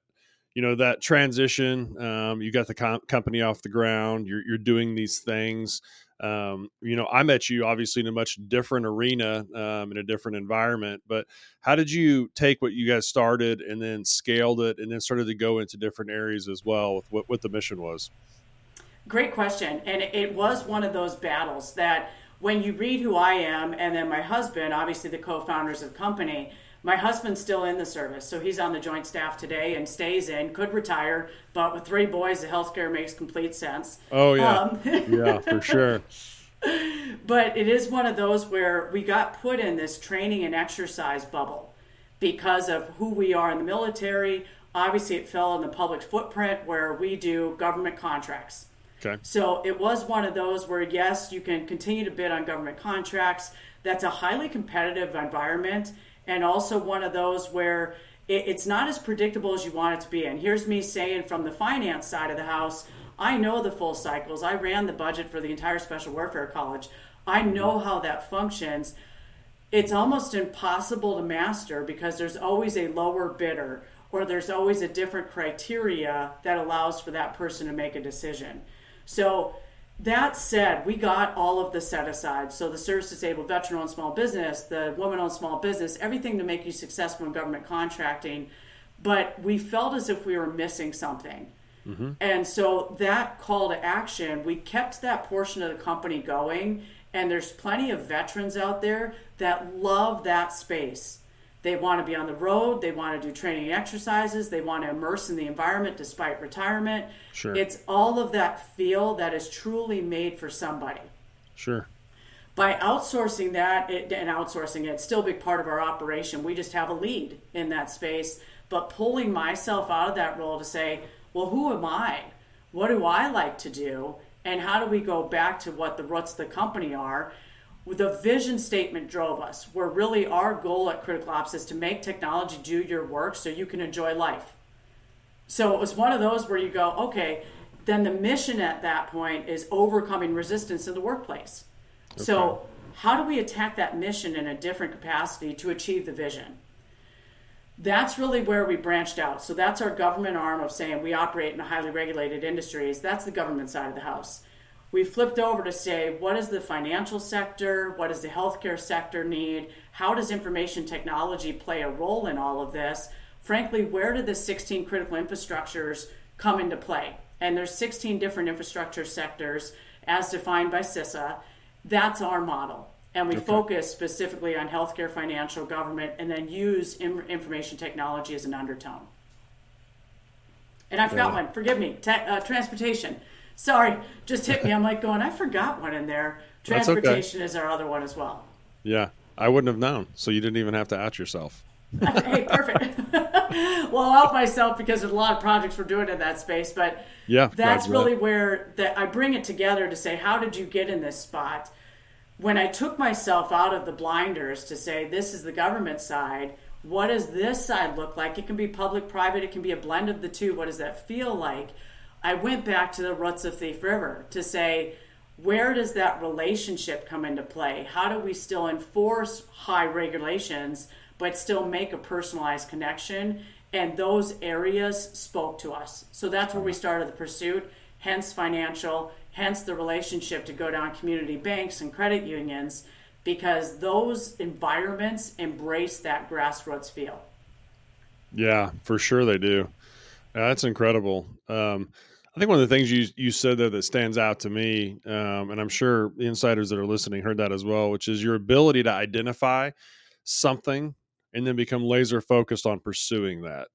Speaker 1: you know that transition. Um, you got the com- company off the ground. You're you're doing these things. Um, you know, I met you obviously in a much different arena, um, in a different environment. But how did you take what you guys started and then scaled it, and then started to go into different areas as well with what, what the mission was?
Speaker 2: Great question, and it was one of those battles that when you read who I am, and then my husband, obviously the co-founders of the company my husband's still in the service, so he's on the joint staff today and stays in. Could retire, but with three boys, the healthcare makes complete sense.
Speaker 1: Oh yeah, um, yeah, for sure.
Speaker 2: But it is one of those where we got put in this training and exercise bubble because of who we are in the military. Obviously, it fell in the public footprint where we do government contracts.
Speaker 1: Okay.
Speaker 2: So it was one of those where yes, you can continue to bid on government contracts. That's a highly competitive environment and also one of those where it, it's not as predictable as you want it to be. And here's me saying from the finance side of the house, I know the full cycles. I ran the budget for the entire Special Warfare College. I know how that functions. It's almost impossible to master because there's always a lower bidder or there's always a different criteria that allows for that person to make a decision. So that said, we got all of the set aside. So the service disabled veteran owned small business, the woman owned small business, everything to make you successful in government contracting. But we felt as if we were missing something. Mm-hmm. And so that call to action, we kept that portion of the company going. And there's plenty of veterans out there that love that space They want to be on the road. They want to do training exercises. They want to immerse in the environment despite retirement.
Speaker 1: Sure.
Speaker 2: It's all of that feel that is truly made for somebody.
Speaker 1: Sure.
Speaker 2: By outsourcing that it, and outsourcing it, it's still a big part of our operation. We just have a lead in that space. But pulling myself out of that role to say, well, who am I? What do I like to do? And how do we go back to what the roots of the company are? The vision statement drove us where really our goal at critical ops is to make technology do your work so you can enjoy life. So it was one of those where you go okay then the mission at that point is overcoming resistance in the workplace. Okay. so how do we attack that mission in a different capacity to achieve the vision? That's really where we branched out. So that's our government arm of saying we operate in a highly regulated industries that's the government side of the house we flipped over to say what does the financial sector what does the healthcare sector need? How does information technology play a role in all of this? Frankly where do the 16 critical infrastructures come into play? And there's 16 different infrastructure sectors as defined by CISA. That's our model. And we okay. focus specifically on healthcare financial government and then use information technology as an undertone. And i forgot yeah. one. Forgive me. Te- uh, transportation Sorry, just hit me. I'm like going, I forgot one in there. Transportation okay. is our other one as well.
Speaker 1: Yeah, I wouldn't have known. So you didn't even have to out yourself.
Speaker 2: hey, perfect. well, I'll out myself because there's a lot of projects we're doing in that space, but
Speaker 1: yeah,
Speaker 2: that's really where that I bring it together to say, how did you get in this spot? When I took myself out of the blinders to say, this is the government side, what does this side look like? It can be public, private, it can be a blend of the two. What does that feel like? I went back to the roots of Thief River to say, where does that relationship come into play? How do we still enforce high regulations but still make a personalized connection? And those areas spoke to us. So that's where we started the pursuit, hence financial, hence the relationship to go down community banks and credit unions, because those environments embrace that grassroots feel.
Speaker 1: Yeah, for sure they do. that's incredible. Um, I think one of the things you you said there that stands out to me, um, and I'm sure the insiders that are listening heard that as well, which is your ability to identify something and then become laser focused on pursuing that.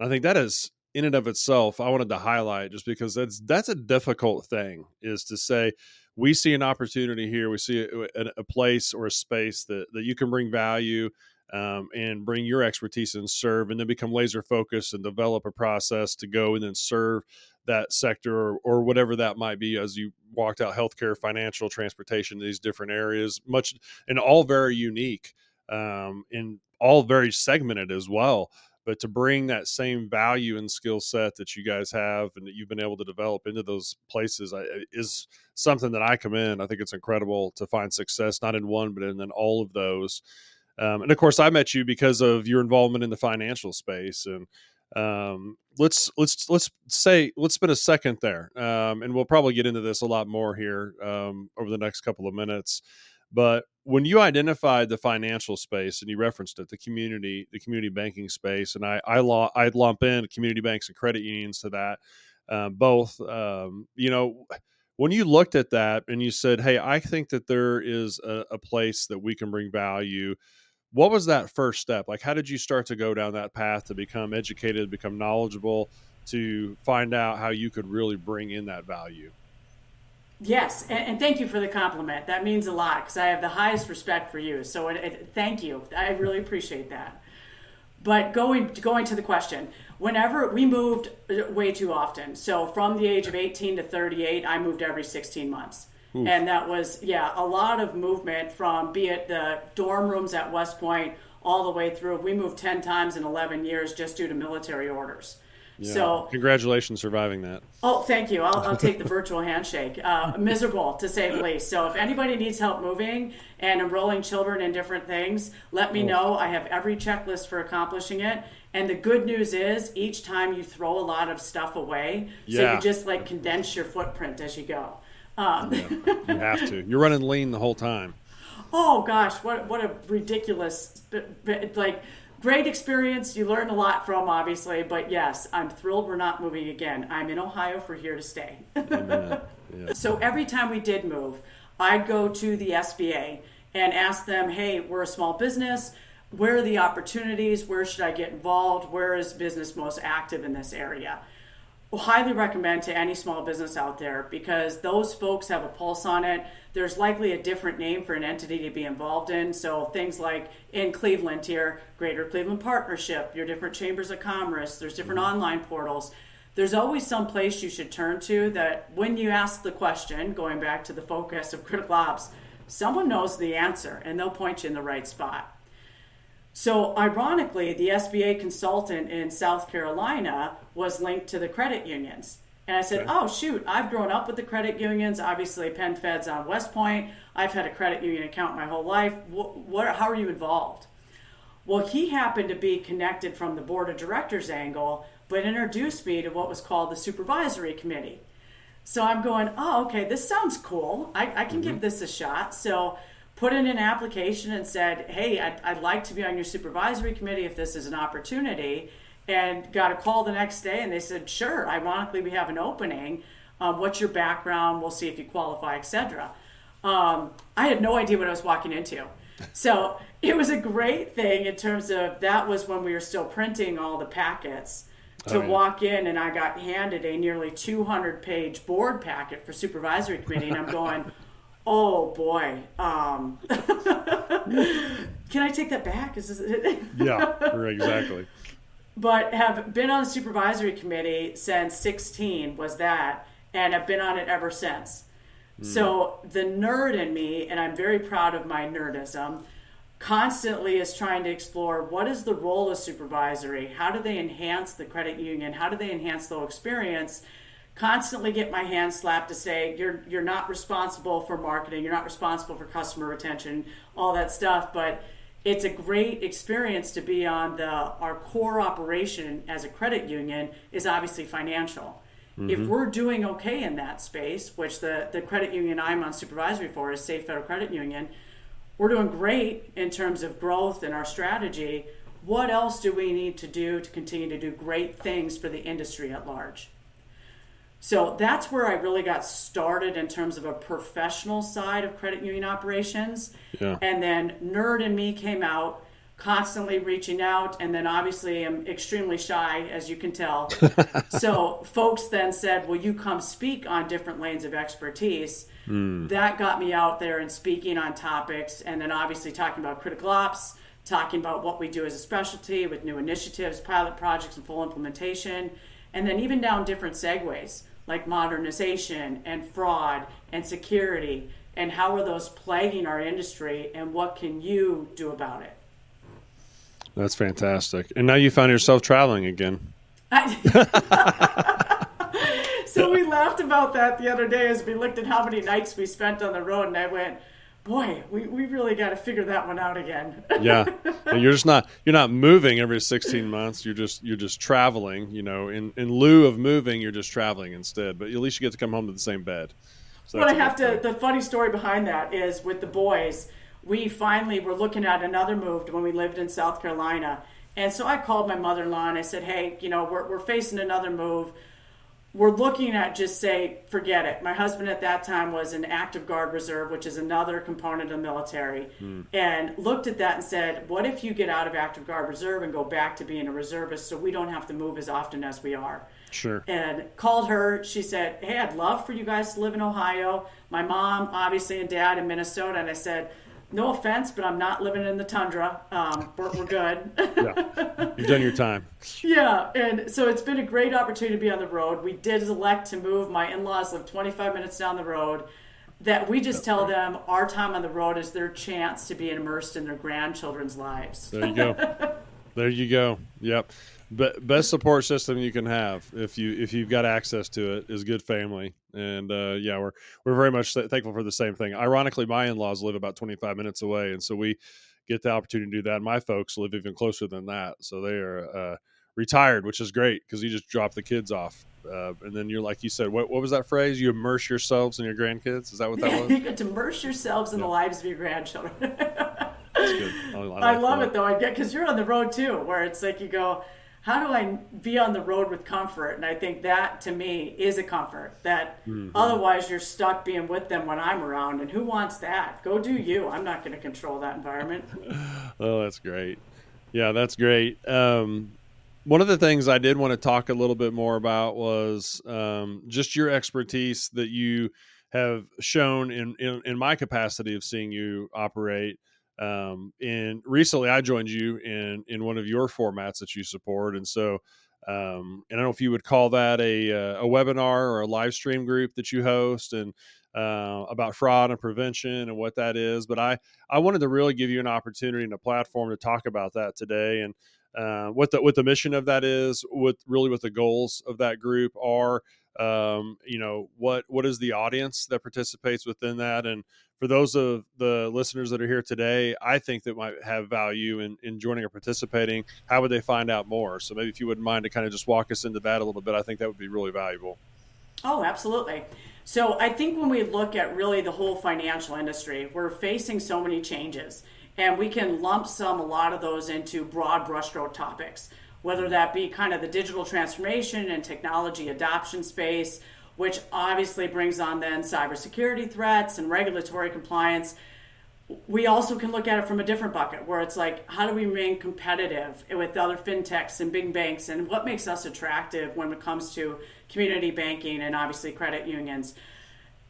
Speaker 1: And I think that is in and of itself. I wanted to highlight just because that's that's a difficult thing is to say we see an opportunity here, we see a, a place or a space that that you can bring value um, and bring your expertise and serve, and then become laser focused and develop a process to go and then serve that sector or, or whatever that might be as you walked out healthcare, financial, transportation, these different areas, much and all very unique um, and all very segmented as well. But to bring that same value and skill set that you guys have and that you've been able to develop into those places is something that I commend. I think it's incredible to find success not in one but in, in all of those. Um, and of course, I met you because of your involvement in the financial space, and um, let's let's let's say let's spend a second there, um, and we'll probably get into this a lot more here um, over the next couple of minutes. But when you identified the financial space and you referenced it, the community, the community banking space, and I I I'd lump in community banks and credit unions to that, uh, both. Um, you know, when you looked at that and you said, "Hey, I think that there is a, a place that we can bring value." What was that first step? Like how did you start to go down that path to become educated become knowledgeable to find out how you could really bring in that value?
Speaker 2: Yes and, and thank you for the compliment. That means a lot because i have the highest respect for you so it, it, thank you. I really appreciate that. But going going to the question whenever we moved uh, way too often. So from the age of 18 to 38 i moved every 16 months Oof. And that was, yeah, a lot of movement from be it the dorm rooms at West Point all the way through. We moved 10 times in 11 years just due to military orders.
Speaker 1: Yeah. So, congratulations surviving that.
Speaker 2: Oh, thank you. I'll, I'll take the virtual handshake. Uh, miserable to say the least. So, if anybody needs help moving and enrolling children in different things, let me oh. know. I have every checklist for accomplishing it. And the good news is, each time you throw a lot of stuff away, yeah. so you just like condense your footprint as you go.
Speaker 1: Um, yeah, you have to. You're running lean the whole time.
Speaker 2: Oh gosh, what what a ridiculous, like great experience. You learn a lot from, obviously, but yes, I'm thrilled we're not moving again. I'm in Ohio for here to stay. yeah. So every time we did move, I'd go to the SBA and ask them, "Hey, we're a small business. where are the opportunities? Where should I get involved? Where is business most active in this area? Highly recommend to any small business out there because those folks have a pulse on it. There's likely a different name for an entity to be involved in. So things like in Cleveland here, Greater Cleveland Partnership, your different chambers of commerce, there's different mm-hmm. online portals. There's always some place you should turn to that when you ask the question, going back to the focus of critical ops, someone knows the answer and they'll point you in the right spot. So, ironically, the SBA consultant in South Carolina was linked to the credit unions. And I said, okay. Oh, shoot, I've grown up with the credit unions. Obviously, PenFed's on West Point. I've had a credit union account my whole life. What, what, how are you involved? Well, he happened to be connected from the board of directors angle, but introduced me to what was called the supervisory committee. So I'm going, Oh, okay, this sounds cool. I, I can mm-hmm. give this a shot. So put in an application and said, Hey, I'd, I'd, like to be on your supervisory committee if this is an opportunity. And got a call the next day and they said, Sure, ironically, we have an opening. Um, what's your background? We'll see if you qualify, etc. Um, I had no idea what I was walking into. So it was a great thing in terms of that was when we were still printing all the packets to oh, yeah. walk in and I got handed a nearly 200 page board packet for supervisory committee and I'm going, oh boy, um, can I take that back? Is this
Speaker 1: it? yeah, exactly.
Speaker 2: But have been on the supervisory committee since 16 was that, and have been on it ever since. Mm. So the nerd in me, and I'm very proud of my nerdism, constantly is trying to explore what is the role of supervisory? How do they enhance the credit union? How do they enhance the experience? Constantly get my hand slapped to say you're you're not responsible for marketing, you're not responsible for customer retention, all that stuff, but it's a great experience to be on the our core operation as a credit union is obviously financial. Mm-hmm. If we're doing okay in that space, which the, the credit union I'm on supervisory for is Safe Federal Credit Union, we're doing great in terms of growth and our strategy. What else do we need to do to continue to do great things for the industry at large? So that's where I really got started in terms of a professional side of credit union operations. Yeah. And then Nerd and me came out constantly reaching out and then obviously I'm extremely shy as you can tell. so folks then said, "Will you come speak on different lanes of expertise?" Mm. That got me out there and speaking on topics and then obviously talking about critical ops, talking about what we do as a specialty with new initiatives, pilot projects and full implementation, and then even down different segues like modernization and fraud and security and how are those plaguing our industry and what can you do about it?
Speaker 1: That's fantastic. And now you found yourself traveling again.
Speaker 2: So we laughed about that the other day as we looked at how many nights we spent on the road and i went boy, we, we really got to figure that one out again.
Speaker 1: yeah, you're just not you're not moving every 16 months. You're just you're just traveling. You know, in in lieu of moving, you're just traveling instead. But at least you get to come home to the same bed.
Speaker 2: So what I have to the funny story behind that is with the boys. We finally were looking at another move when we lived in South Carolina. And so I called my mother in law and I said, hey, you know, we're, we're facing another move we're looking at just say, forget it. My husband at that time was an active guard reserve, which is another component of the military, mm. and looked at that and said, what if you get out of active guard reserve and go back to being a reservist so we don't have to move as often as we are?
Speaker 1: Sure.
Speaker 2: And called her. She said, hey, I'd love for you guys to live in Ohio. My mom, obviously, and dad in Minnesota. And I said, no offense, but I'm not living in the tundra. Um, we're, we're good.
Speaker 1: yeah, you've done your time.
Speaker 2: Yeah, and so it's been a great opportunity to be on the road. We did elect to move. My in-laws live 25 minutes down the road. That we just That's tell them our time on the road is their chance to be immersed in their grandchildren's lives.
Speaker 1: There you go. there you go. Yep best support system you can have if you if you've got access to it is good family. And uh, yeah we're we're very much thankful for the same thing. Ironically my in-laws live about 25 minutes away and so we get the opportunity to do that my folks live even closer than that. So they are uh, retired which is great because you just drop the kids off uh, and then you're like you said what, what was that phrase? You immerse yourselves in your grandkids? Is that what that was?
Speaker 2: You get to immerse yourselves in yeah. the lives of your grandchildren. I, I, like I love it though I get because you're on the road too where it's like you go how do I be on the road with comfort? And I think that to me is a comfort that mm-hmm. otherwise you're stuck being with them when I'm around. And who wants that? Go do you. I'm not going to control that environment.
Speaker 1: oh, that's great. Yeah, that's great. Um, one of the things I did want to talk a little bit more about was um, just your expertise that you have shown in, in, in my capacity of seeing you operate um, and recently, I joined you in in one of your formats that you support, and so um, and I don't know if you would call that a uh, a webinar or a live stream group that you host, and uh, about fraud and prevention and what that is. But I I wanted to really give you an opportunity and a platform to talk about that today, and uh, what the what the mission of that is, what really what the goals of that group are. Um, you know what what is the audience that participates within that, and for those of the listeners that are here today, I think that might have value in, in joining or participating. How would they find out more? So maybe if you wouldn't mind to kind of just walk us into that a little bit, I think that would be really valuable.
Speaker 2: Oh, absolutely. So I think when we look at really the whole financial industry, we're facing so many changes, and we can lump some a lot of those into broad brushstroke topics, whether that be kind of the digital transformation and technology adoption space which obviously brings on then cybersecurity threats and regulatory compliance. We also can look at it from a different bucket where it's like, how do we remain competitive with other fintechs and big banks, and what makes us attractive when it comes to community banking and obviously credit unions?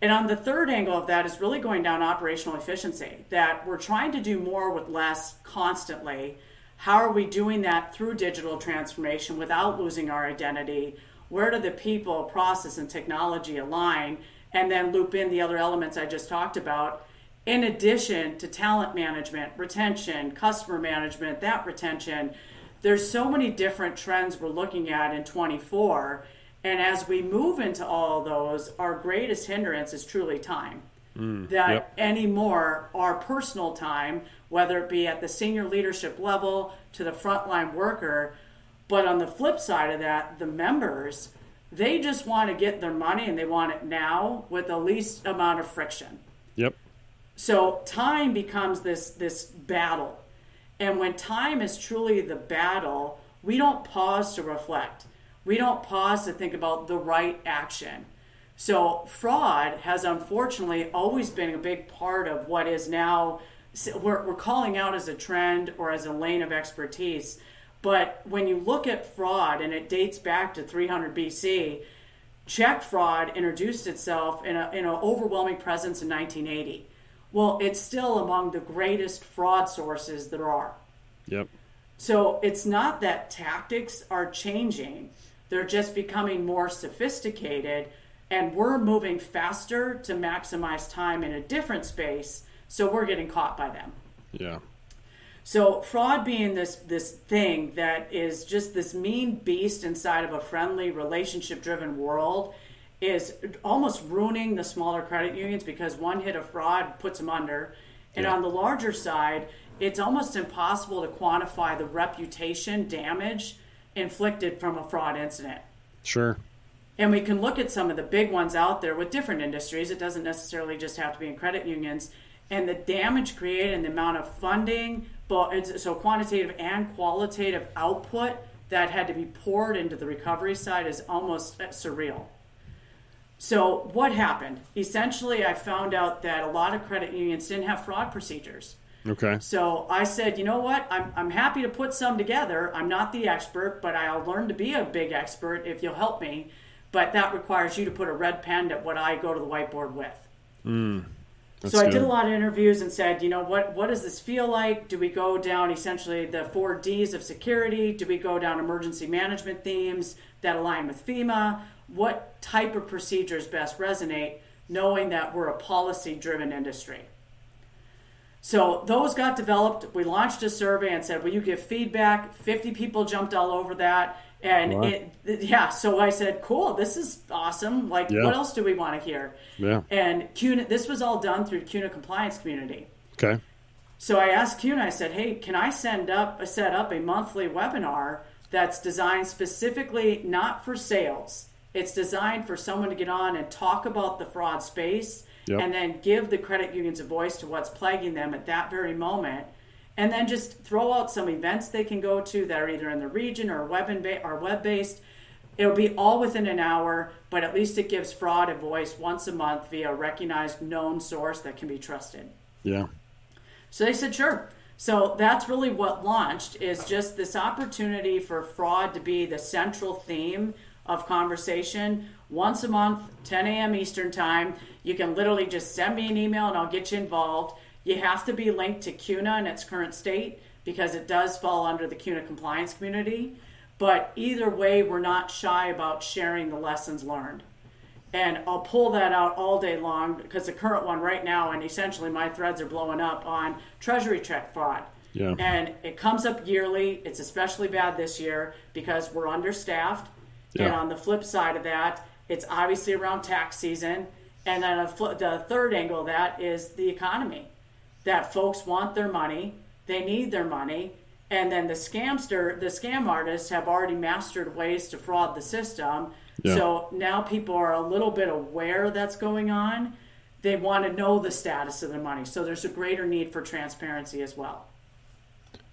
Speaker 2: And on the third angle of that is really going down operational efficiency, that we're trying to do more with less constantly. How are we doing that through digital transformation without losing our identity? Where do the people, process, and technology align, and then loop in the other elements I just talked about, in addition to talent management, retention, customer management, that retention. There's so many different trends we're looking at in 24. And as we move into all those, our greatest hindrance is truly time. Mm, that yep. anymore, our personal time, whether it be at the senior leadership level to the frontline worker, but on the flip side of that, the members, they just want to get their money and they want it now with the least amount of friction.
Speaker 1: Yep.
Speaker 2: So time becomes this this battle. And when time is truly the battle, we don't pause to reflect. We don't pause to think about the right action. So fraud has unfortunately always been a big part of what is now we're, we're calling out as a trend or as a lane of expertise but when you look at fraud, and it dates back to 300 BC, check fraud introduced itself in, a, in an overwhelming presence in 1980. Well, it's still among the greatest fraud sources there are.
Speaker 1: Yep.
Speaker 2: So it's not that tactics are changing, they're just becoming more sophisticated, and we're moving faster to maximize time in a different space, so we're getting caught by them.
Speaker 1: Yeah.
Speaker 2: So fraud being this this thing that is just this mean beast inside of a friendly relationship driven world is almost ruining the smaller credit unions because one hit of fraud puts them under. And yeah. on the larger side, it's almost impossible to quantify the reputation damage inflicted from a fraud incident.
Speaker 1: Sure.
Speaker 2: And we can look at some of the big ones out there with different industries. It doesn't necessarily just have to be in credit unions. And the damage created and the amount of funding, but it's so quantitative and qualitative output that had to be poured into the recovery side is almost surreal. So what happened? Essentially, I found out that a lot of credit unions didn't have fraud procedures.
Speaker 1: Okay.
Speaker 2: So I said, you know what? I'm, I'm happy to put some together. I'm not the expert, but I'll learn to be a big expert if you'll help me. But that requires you to put a red pen at what I go to the whiteboard with.
Speaker 1: Mm.
Speaker 2: That's so I did a lot of interviews and said, you know, what what does this feel like? Do we go down essentially the four D's of security? Do we go down emergency management themes that align with FEMA? What type of procedures best resonate, knowing that we're a policy driven industry? So those got developed. We launched a survey and said, Will you give feedback? 50 people jumped all over that. And it, yeah, so I said, cool, this is awesome. Like, yeah. what else do we want to hear?
Speaker 1: Yeah.
Speaker 2: And CUNA, this was all done through CUNA compliance community.
Speaker 1: Okay.
Speaker 2: So I asked CUNA, I said, hey, can I send up, uh, set up a monthly webinar that's designed specifically not for sales? It's designed for someone to get on and talk about the fraud space yep. and then give the credit unions a voice to what's plaguing them at that very moment and then just throw out some events they can go to that are either in the region or web and ba- or web based. It'll be all within an hour, but at least it gives fraud a voice once a month via a recognized known source that can be trusted.
Speaker 1: Yeah.
Speaker 2: So they said, sure. So that's really what launched is just this opportunity for fraud to be the central theme of conversation once a month, 10 a.m. Eastern time. You can literally just send me an email and I'll get you involved. You have to be linked to CUNA in its current state because it does fall under the CUNA compliance community. But either way, we're not shy about sharing the lessons learned. And I'll pull that out all day long because the current one right now, and essentially my threads are blowing up on treasury check fraud.
Speaker 1: Yeah.
Speaker 2: And it comes up yearly. It's especially bad this year because we're understaffed.
Speaker 1: Yeah.
Speaker 2: And on the flip side of that, it's obviously around tax season. And then the third angle of that is the economy. That folks want their money, they need their money, and then the scamster, the scam artists have already mastered ways to fraud the system.
Speaker 1: Yeah.
Speaker 2: So now people are a little bit aware that's going on. They want to know the status of their money. So there's a greater need for transparency as well.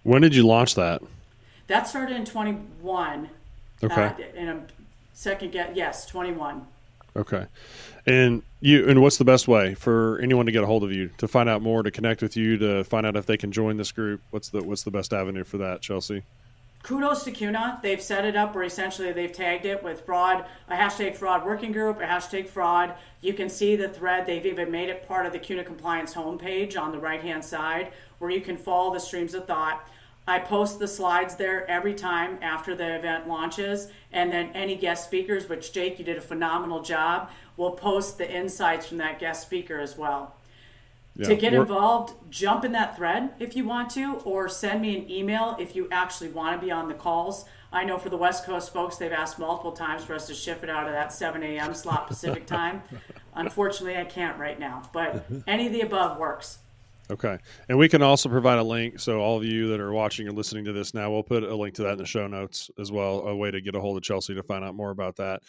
Speaker 1: When did you launch that?
Speaker 2: That started in 21.
Speaker 1: Okay.
Speaker 2: Uh, in a second get yes, 21.
Speaker 1: Okay. And you and what's the best way for anyone to get a hold of you to find out more, to connect with you, to find out if they can join this group? What's the what's the best avenue for that, Chelsea?
Speaker 2: Kudos to CUNA. They've set it up where essentially they've tagged it with fraud, a hashtag fraud working group, a hashtag fraud. You can see the thread. They've even made it part of the CUNA compliance homepage on the right hand side where you can follow the streams of thought. I post the slides there every time after the event launches, and then any guest speakers, which Jake, you did a phenomenal job, will post the insights from that guest speaker as well. Yeah, to get involved, jump in that thread if you want to, or send me an email if you actually want to be on the calls. I know for the West Coast folks, they've asked multiple times for us to shift it out of that 7 a.m. slot Pacific time. Unfortunately, I can't right now, but any of the above works.
Speaker 1: Okay. And we can also provide a link. So, all of you that are watching or listening to this now, we'll put a link to that in the show notes as well. A way to get a hold of Chelsea to find out more about that,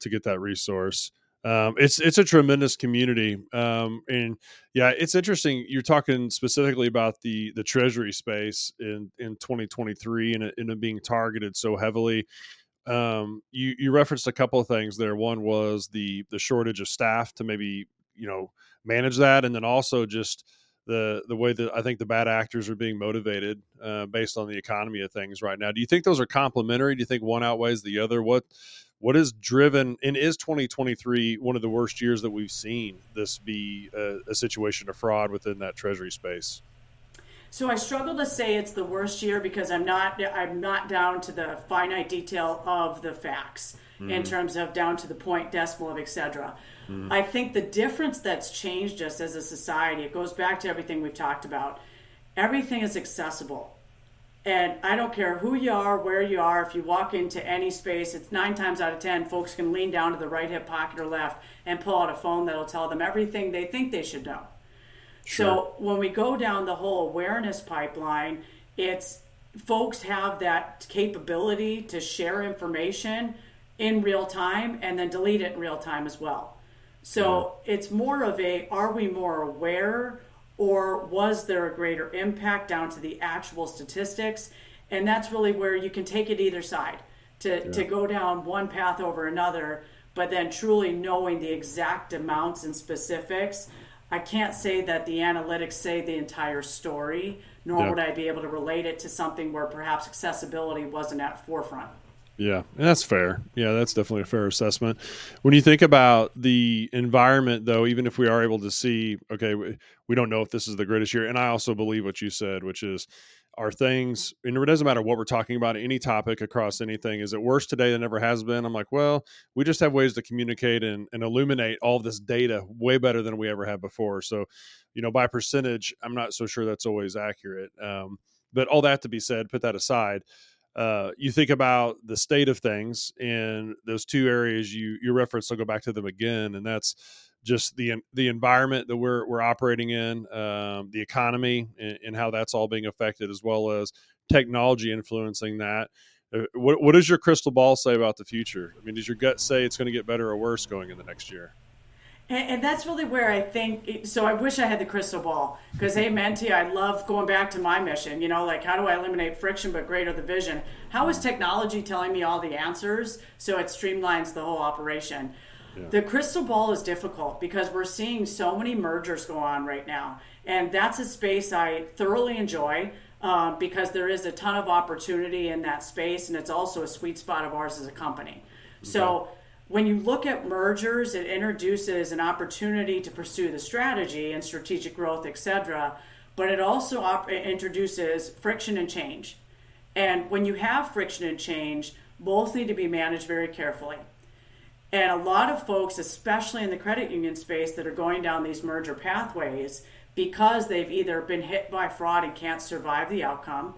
Speaker 1: to get that resource. Um, it's it's a tremendous community, um, and yeah, it's interesting. You're talking specifically about the the treasury space in in 2023 and it, and it being targeted so heavily. Um, you you referenced a couple of things there. One was the the shortage of staff to maybe you know manage that, and then also just the the way that I think the bad actors are being motivated uh, based on the economy of things right now. Do you think those are complementary? Do you think one outweighs the other? What what is driven and is 2023 one of the worst years that we've seen this be a, a situation of fraud within that treasury space?
Speaker 2: So I struggle to say it's the worst year because I'm not I'm not down to the finite detail of the facts mm. in terms of down to the point decimal of etc. Mm. I think the difference that's changed us as a society, it goes back to everything we've talked about. Everything is accessible. And I don't care who you are, where you are, if you walk into any space, it's nine times out of ten, folks can lean down to the right hip pocket or left and pull out a phone that'll tell them everything they think they should know. Sure. So when we go down the whole awareness pipeline, it's folks have that capability to share information in real time and then delete it in real time as well. So yeah. it's more of a are we more aware or was there a greater impact down to the actual statistics? And that's really where you can take it either side to, yeah. to go down one path over another, but then truly knowing the exact amounts and specifics. I can't say that the analytics say the entire story, nor yeah. would I be able to relate it to something where perhaps accessibility wasn't at forefront.
Speaker 1: Yeah, and that's fair. Yeah, that's definitely a fair assessment. When you think about the environment, though, even if we are able to see, okay, we don't know if this is the greatest year, and I also believe what you said, which is, are things, and it doesn't matter what we're talking about, any topic across anything, is it worse today than ever has been? I'm like, well, we just have ways to communicate and, and illuminate all this data way better than we ever have before. So, you know, by percentage, I'm not so sure that's always accurate. Um, but all that to be said, put that aside uh, you think about the state of things in those two areas you you reference. I'll go back to them again, and that's just the the environment that we're we're operating in, um, the economy, and, and, how that's all being affected, as well as technology influencing that. Uh, what what does your crystal ball say about the future? I mean, does your gut say it's going to get better or worse going in the next year?
Speaker 2: And, and, that's really where I think. So I wish I had the crystal ball because, hey, you. I love going back to my mission. You know, like how do I eliminate friction but greater the vision? How is technology telling me all the answers so it streamlines the whole operation? Yeah. The crystal ball is difficult because we're seeing so many mergers go on right now, and that's a space I thoroughly enjoy. Um, because there is a ton of opportunity in that space, and it's also a sweet spot of ours as a company. Okay. So when you look at mergers, it introduces an opportunity to pursue the strategy and strategic growth, et cetera, But it also op- introduces friction and change. And when you have friction and change, both need to be managed very carefully. And a lot of folks, especially in the credit union space, that are going down these merger pathways because they've either been hit by fraud and can't survive the outcome,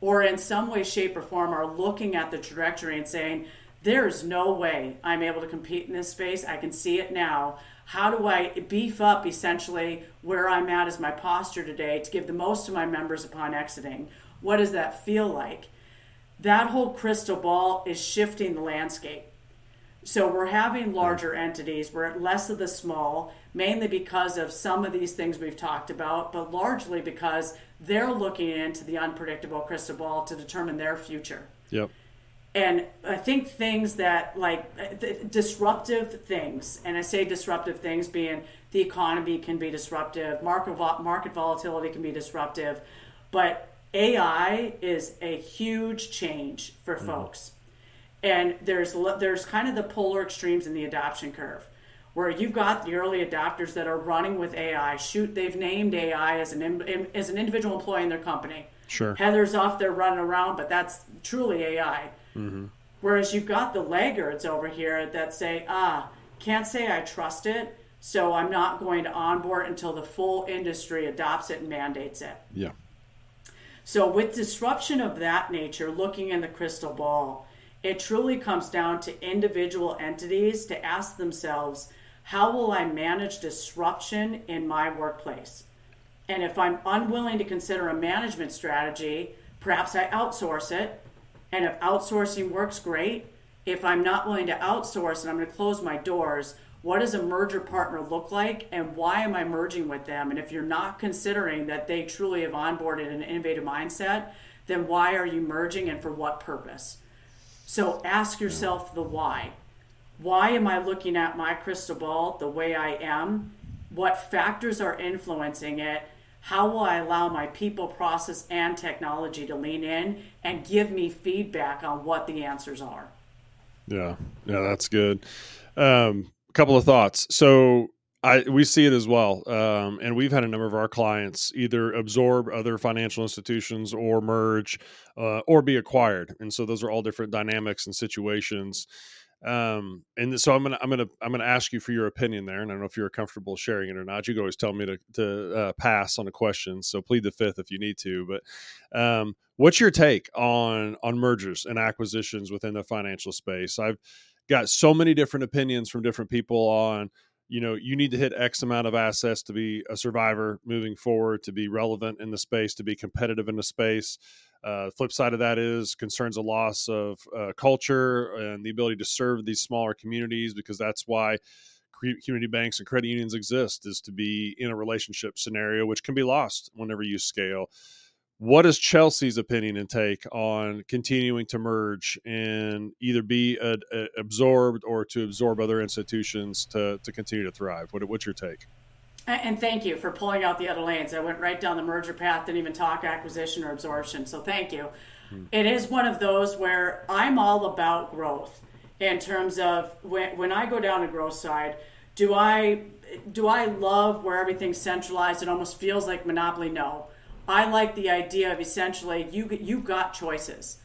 Speaker 2: or in some way, shape, or form are looking at the trajectory and saying, there's no way I'm able to compete in this space. I can see it now. How do I beef up essentially where I'm at as my posture today to give the most to my members upon exiting? What does that feel like? That whole crystal ball is shifting the landscape. So we're having larger entities, we're at less of the small, mainly because of some of these things we've talked about, but largely because they're looking into the unpredictable crystal ball to determine their future.
Speaker 1: Yep
Speaker 2: and I think things that like disruptive things, and I say disruptive things being the economy can be disruptive, market market volatility can be disruptive, but AI is a huge change for mm folks. And there's there's kind of the polar extremes in the adoption curve, where you've got the early adopters that are running with AI. Shoot, they've named AI as an as an individual employee in their company.
Speaker 1: Sure.
Speaker 2: Heather's off there running around, but that's truly AI Mm-hmm. Whereas you've got the laggards over here that say, ah, can't say I trust it, so I'm not going to onboard until the full industry adopts it and mandates it.
Speaker 1: Yeah.
Speaker 2: So, with disruption of that nature, looking in the crystal ball, it truly comes down to individual entities to ask themselves, how will I manage disruption in my workplace? And if I'm unwilling to consider a management strategy, perhaps I outsource it and if outsourcing works, great. If I'm not willing to outsource and I'm going to close my doors, what does a merger partner look like and why am I merging with them? And if you're not considering that they truly have onboarded an innovative mindset, then why are you merging and for what purpose? So ask yourself the why. Why am I looking at my crystal ball the way I am? What factors are influencing it? How will I allow my people, process, and technology to lean in and give me feedback on what the answers are?
Speaker 1: Yeah, yeah, that's good. Um, a couple of thoughts. So I we see it as well, um, and we've had a number of our clients either absorb other financial institutions or merge uh, or be acquired, and so those are all different dynamics and situations. Um, and so I'm gonna I'm gonna I'm gonna ask you for your opinion there, and I don't know if you're comfortable sharing it or not. You can always tell me to to uh, pass on a question, so plead the fifth if you need to. But um, what's your take on on mergers and acquisitions within the financial space? I've got so many different opinions from different people on you know you need to hit x amount of assets to be a survivor moving forward to be relevant in the space to be competitive in the space uh, flip side of that is concerns a loss of uh, culture and the ability to serve these smaller communities because that's why community banks and credit unions exist is to be in a relationship scenario which can be lost whenever you scale. What is chelsea's opinion and take on continuing to merge and either be a, a absorbed or to absorb other institutions to, to continue to thrive? What, what's your take
Speaker 2: and thank you for pulling out the other lanes. I went right down the merger path, didn't even talk acquisition or absorption. So thank you. Hmm. It is one of those where I'm all about growth in terms of when, when I go down the growth side, do I do I love where everything's centralized? It almost feels like monopoly. No, I like the idea of essentially you you got choices,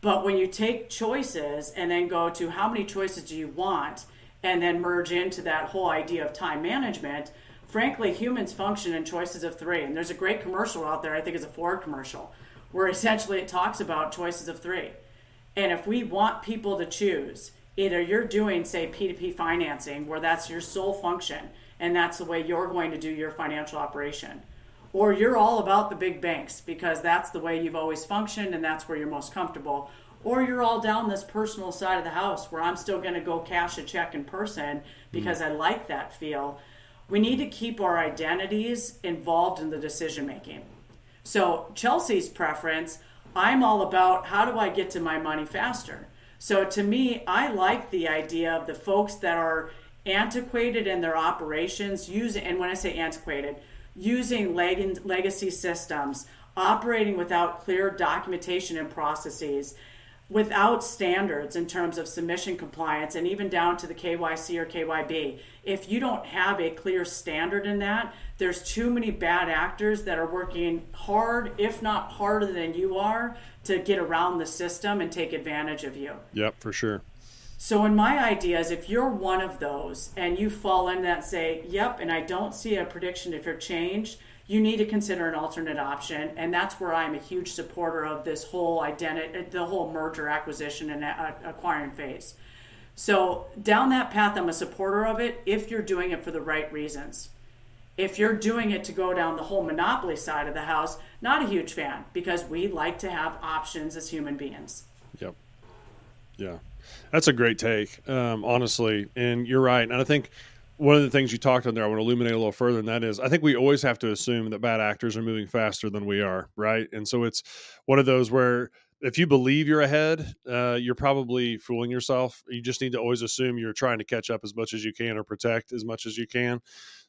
Speaker 2: but when you take choices and then go to how many choices do you want, and then merge into that whole idea of time management frankly, humans function in choices of three. And there's a great commercial out there, I think it's a Ford commercial, where essentially it talks about choices of three. And if we want people to choose, either you're doing, say, P2P financing, where that's your sole function, and that's the way you're going to do your financial operation, or you're all about the big banks because that's the way you've always functioned and that's where you're most comfortable, or you're all down this personal side of the house where I'm still going to go cash a check in person because mm. I like that feel. We need to keep our identities involved in the decision making. So, Chelsea's preference, I'm all about how do I get to my money faster? So, to me, I like the idea of the folks that are antiquated in their operations, using, and when I say antiquated, using leg- legacy systems, operating without clear documentation and processes, without standards in terms of submission compliance, and even down to the KYC or KYB. If you don't have a clear standard in that, there's too many bad actors that are working hard, if not harder than you are, to get around the system and take advantage of you.
Speaker 1: Yep, for sure.
Speaker 2: So, in my ideas, if you're one of those and you fall in that, say, yep, and I don't see a prediction if you're changed, you need to consider an alternate option. And that's where I'm a huge supporter of this whole identity, the whole merger, acquisition, and acquiring phase. So, down that path, I'm a supporter of it if you're doing it for the right reasons. If you're doing it to go down the whole monopoly side of the house, not a huge fan because we like to have options as human beings.
Speaker 1: Yep. Yeah. That's a great take, um, honestly. And you're right. And I think one of the things you talked on there, I want to illuminate a little further, and that is I think we always have to assume that bad actors are moving faster than we are, right? And so it's one of those where if you believe you're ahead, uh, you're probably fooling yourself. You just need to always assume you're trying to catch up as much as you can or protect as much as you can.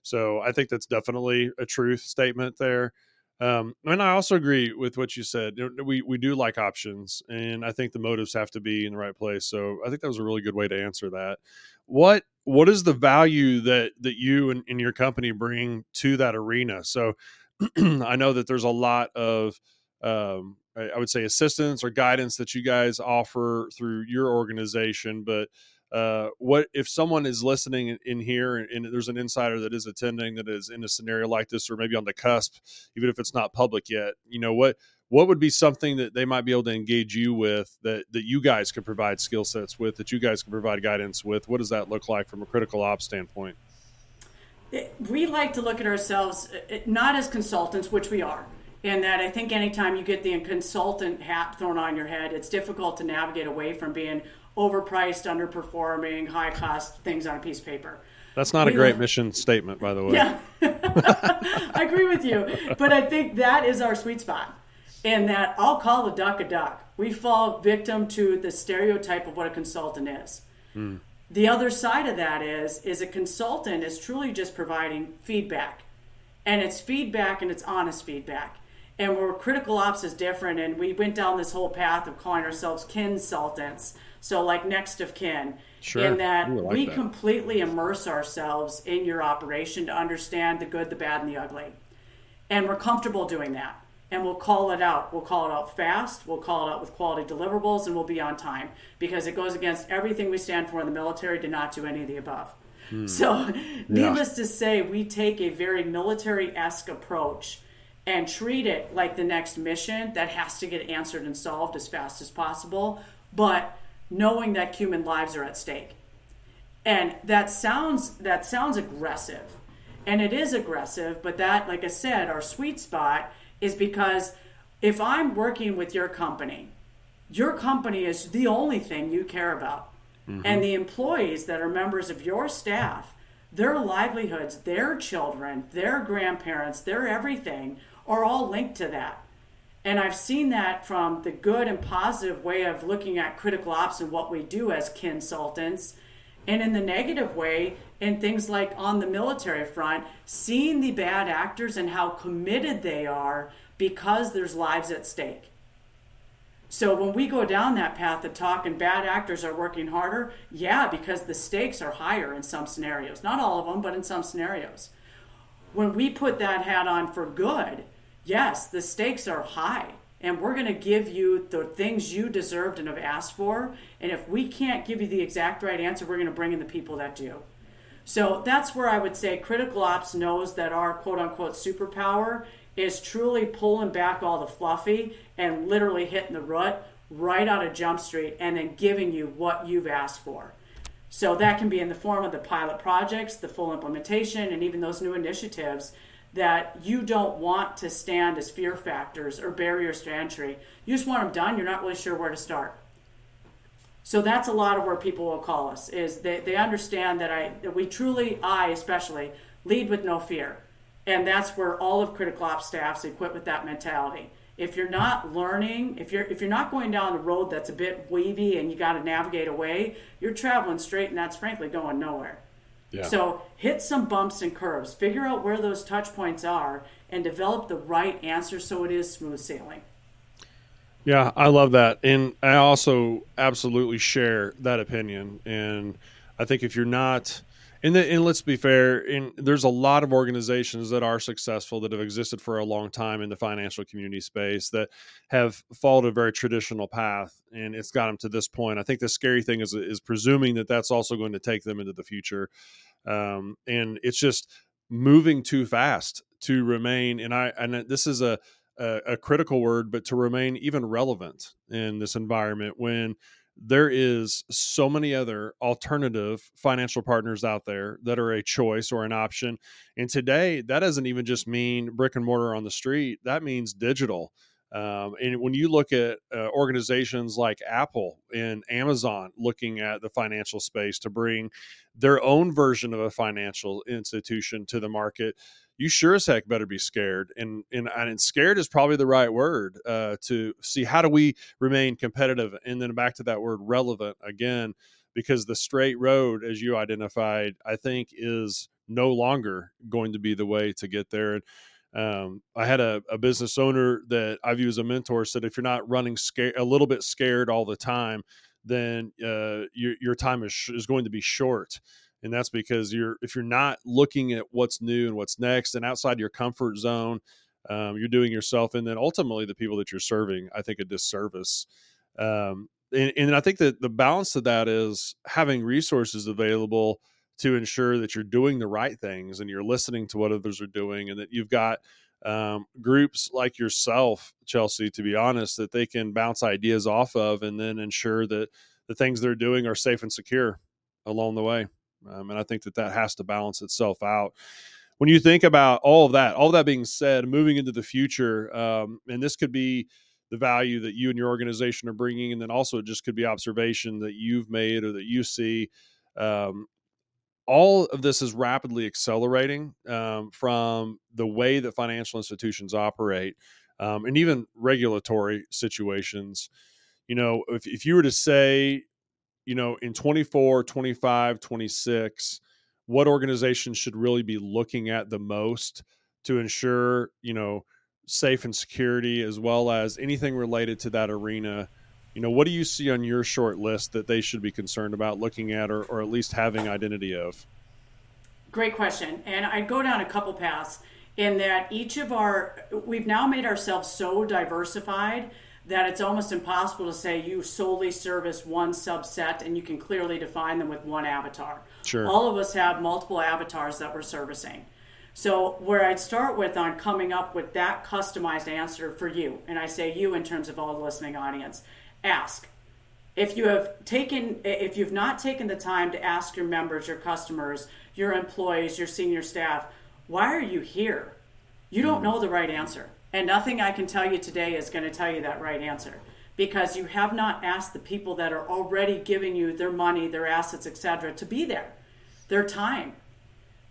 Speaker 1: So I think that's definitely a truth statement there. Um, and I also agree with what you said. We we do like options, and I think the motives have to be in the right place. So I think that was a really good way to answer that. What what is the value that that you and, and your company bring to that arena? So I know that there's a lot of um, I would say assistance or guidance that you guys offer through your organization, but uh, what if someone is listening in, in here and, and, there's an insider that is attending that is in a scenario like this or maybe on the cusp even if it's not public yet you know what what would be something that they might be able to engage you with that that you guys could provide skill sets with that you guys can provide guidance with what does that look like from a critical ops standpoint
Speaker 2: we like to look at ourselves uh, not as consultants which we are and that I think anytime you get the consultant hat thrown on your head, it's difficult to navigate away from being overpriced, underperforming, high cost things on a piece of paper.
Speaker 1: That's not a great mission statement, by the way.
Speaker 2: Yeah, I agree with you, but I think that is our sweet spot, and that I'll call a duck a duck. We fall victim to the stereotype of what a consultant is. Mm. The other side of that is is a consultant is truly just providing feedback, and it's feedback and it's honest feedback. And where critical ops is different, and we went down this whole path of calling ourselves consultants so like next of kin. Sure. In that Ooh, like we that. completely immerse ourselves in your operation to understand the good, the bad, and the ugly. And we're comfortable doing that. And we'll call it out. We'll call it out fast. We'll call it out with quality deliverables, and we'll be on time because it goes against everything we stand for in the military to not do any of the above. Hmm. So, needless to say, we take a very military esque approach and treat it like the next mission that has to get answered and solved as fast as possible. But knowing that human lives are at stake. And that sounds that sounds aggressive. And it is aggressive, but that like I said, our sweet spot is because if I'm working with your company, your company is the only thing you care about. Mm-hmm. And the employees that are members of your staff, their livelihoods, their children, their grandparents, their everything are all linked to that. And I've seen that from the good and positive way of looking at critical ops and what we do as consultants, and in the negative way, in things like on the military front, seeing the bad actors and how committed they are because there's lives at stake. So when we go down that path of talking bad actors are working harder, yeah, because the stakes are higher in some scenarios. Not all of them, but in some scenarios. When we put that hat on for good, yes, the stakes are high and we're going to give you the things you deserved and have asked for. And if we can't give you the exact right answer, we're going to bring in the people that do. So that's where I would say critical ops knows that our quote unquote superpower is truly pulling back all the fluffy and literally hitting the rut right out of Jump Street and then giving you what you've asked for. So that can be in the form of the pilot projects, the full implementation, and even those new initiatives that you don't want to stand as fear factors or barriers to entry. You just want them done. You're not really sure where to start. So that's a lot of where people will call us is they, they understand that I that we truly, I especially, lead with no fear. And that's where all of critical ops staffs equipped with that mentality. If you're not learning, if you're if you're not going down the road that's a bit wavy and you got to navigate away, you're traveling straight and that's frankly going nowhere. Yeah. So hit some bumps and curves, figure out where those touch points are, and develop the right answer so it is smooth sailing.
Speaker 1: Yeah, I love that. And I also absolutely share that opinion. And I think if you're not, and, the, and let's be fair, there's a lot of organizations that are successful that have existed for a long time in the financial community space that have followed a very traditional path, and it's got them to this point. I think the scary thing is is presuming that that's also going to take them into the future, um, and it's just moving too fast to remain. And I and this is a, a critical word, but to remain even relevant in this environment when there is so many other alternative financial partners out there that are a choice or an option. And today, that doesn't even just mean brick and mortar on the street, that means digital. Um, and when you look at uh, organizations like Apple and Amazon looking at the financial space to bring their own version of a financial institution to the market, you sure as heck better be scared. And and, and scared is probably the right word uh, to see how do we remain competitive. And then back to that word relevant again, because the straight road, as you identified, I think is no longer going to be the way to get there. And um, I had a, a, business owner that I view as a mentor said, if you're not running scared, a little bit scared all the time, then uh, your, your time is, sh- is going to be short and that's because you're if you're not looking at what's new and what's next and outside your comfort zone um, you're doing yourself and then ultimately the people that you're serving i think a disservice. Um, and, and i think that the balance of that is having resources available to ensure that you're doing the right things and you're listening to what others are doing and that you've got um, groups like yourself chelsea to be honest that they can bounce ideas off of and then ensure that the things they're doing are safe and secure along the way um, and I think that that has to balance itself out. When you think about all of that, all of that being said, moving into the future, um, and this could be the value that you and your organization are bringing, and then also it just could be observation that you've made or that you see. Um, all of this is rapidly accelerating um, from the way that financial institutions operate um, and even regulatory situations. You know, if, if you were to say you know, in 24, 25, 26, what organizations should really be looking at the most to ensure, you know, safe and security as well as anything related to that arena? You know, what do you see on your short list that they should be concerned about looking at or, or at least having identity of?
Speaker 2: Great question. And I'd go down a couple paths in that each of our, we've now made ourselves so diversified that it's almost impossible to say you solely service one subset and you can clearly define them with one avatar.
Speaker 1: Sure.
Speaker 2: All of us have multiple avatars that we're servicing. So, where I'd start with on coming up with that customized answer for you, and I say you in terms of all the listening audience, ask. If you have taken, if you've not taken the time to ask your members, your customers, your employees, your senior staff, why are you here? You don't mm. know the right answer. And nothing I can tell you today is going to tell you that right answer because you have not asked the people that are already giving you their money, their assets, etc., to be there, their time.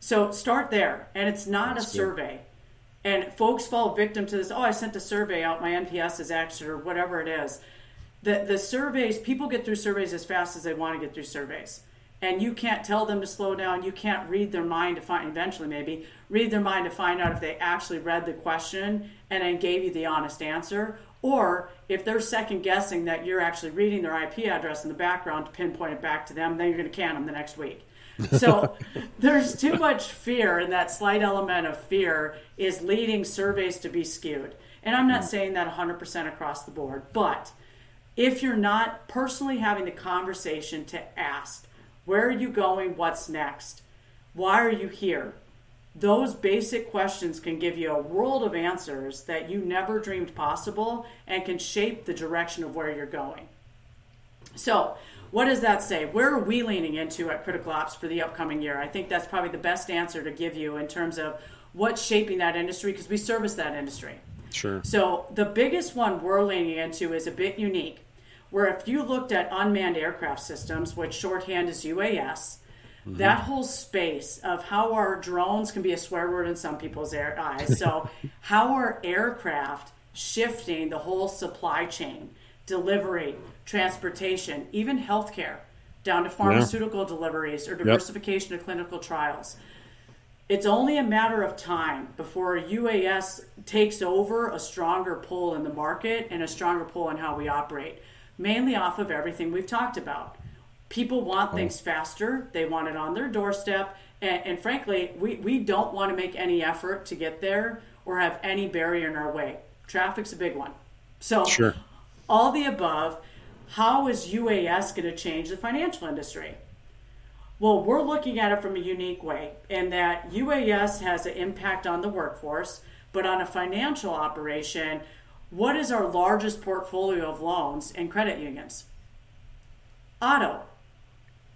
Speaker 2: So start there, and it's not That's a good. survey. And folks fall victim to this. Oh, I sent a survey out. My NPS is X or whatever it is. The the surveys people get through surveys as fast as they want to get through surveys and you can't tell them to slow down. You can't read their mind to find eventually maybe read their mind to find out if they actually read the question and then gave you the honest answer. Or if they're second guessing that you're actually reading their ip address in the background to pinpoint it back to them then you're going to can them the next week. So there's too much fear and that slight element of fear is leading surveys to be skewed. And i'm not mm. saying that 100% across the board but if you're not personally having the conversation to ask where are you going? What's next? Why are you here? Those basic questions can give you a world of answers that you never dreamed possible and can shape the direction of where you're going. So, what does that say? Where are we leaning into at Critical Ops for the upcoming year? I think that's probably the best answer to give you in terms of what's shaping that industry because we service that industry.
Speaker 1: Sure.
Speaker 2: So, the biggest one we're leaning into is a bit unique where if you looked at unmanned aircraft systems, which shorthand is UAS, mm-hmm. that whole space of how our drones can be a swear word in some people's eyes. So, how are aircraft shifting the whole supply chain, delivery, transportation, even healthcare, down to pharmaceutical yeah. deliveries or diversification yep. of clinical trials? It's only a matter of time before UAS takes over a stronger pull in the market and a stronger pull in how we operate, mainly off of everything we've talked about. People want things faster, they want it on their doorstep, and, and frankly, we, we don't want to make any effort to get there or have any barrier in our way. Traffic's a big one. So, sure. all the above, how is UAS going to change the financial industry? Well, we're looking at it from a unique way in that UAS has an impact on the workforce, but on a financial operation, what is our largest portfolio of loans and credit unions? Auto.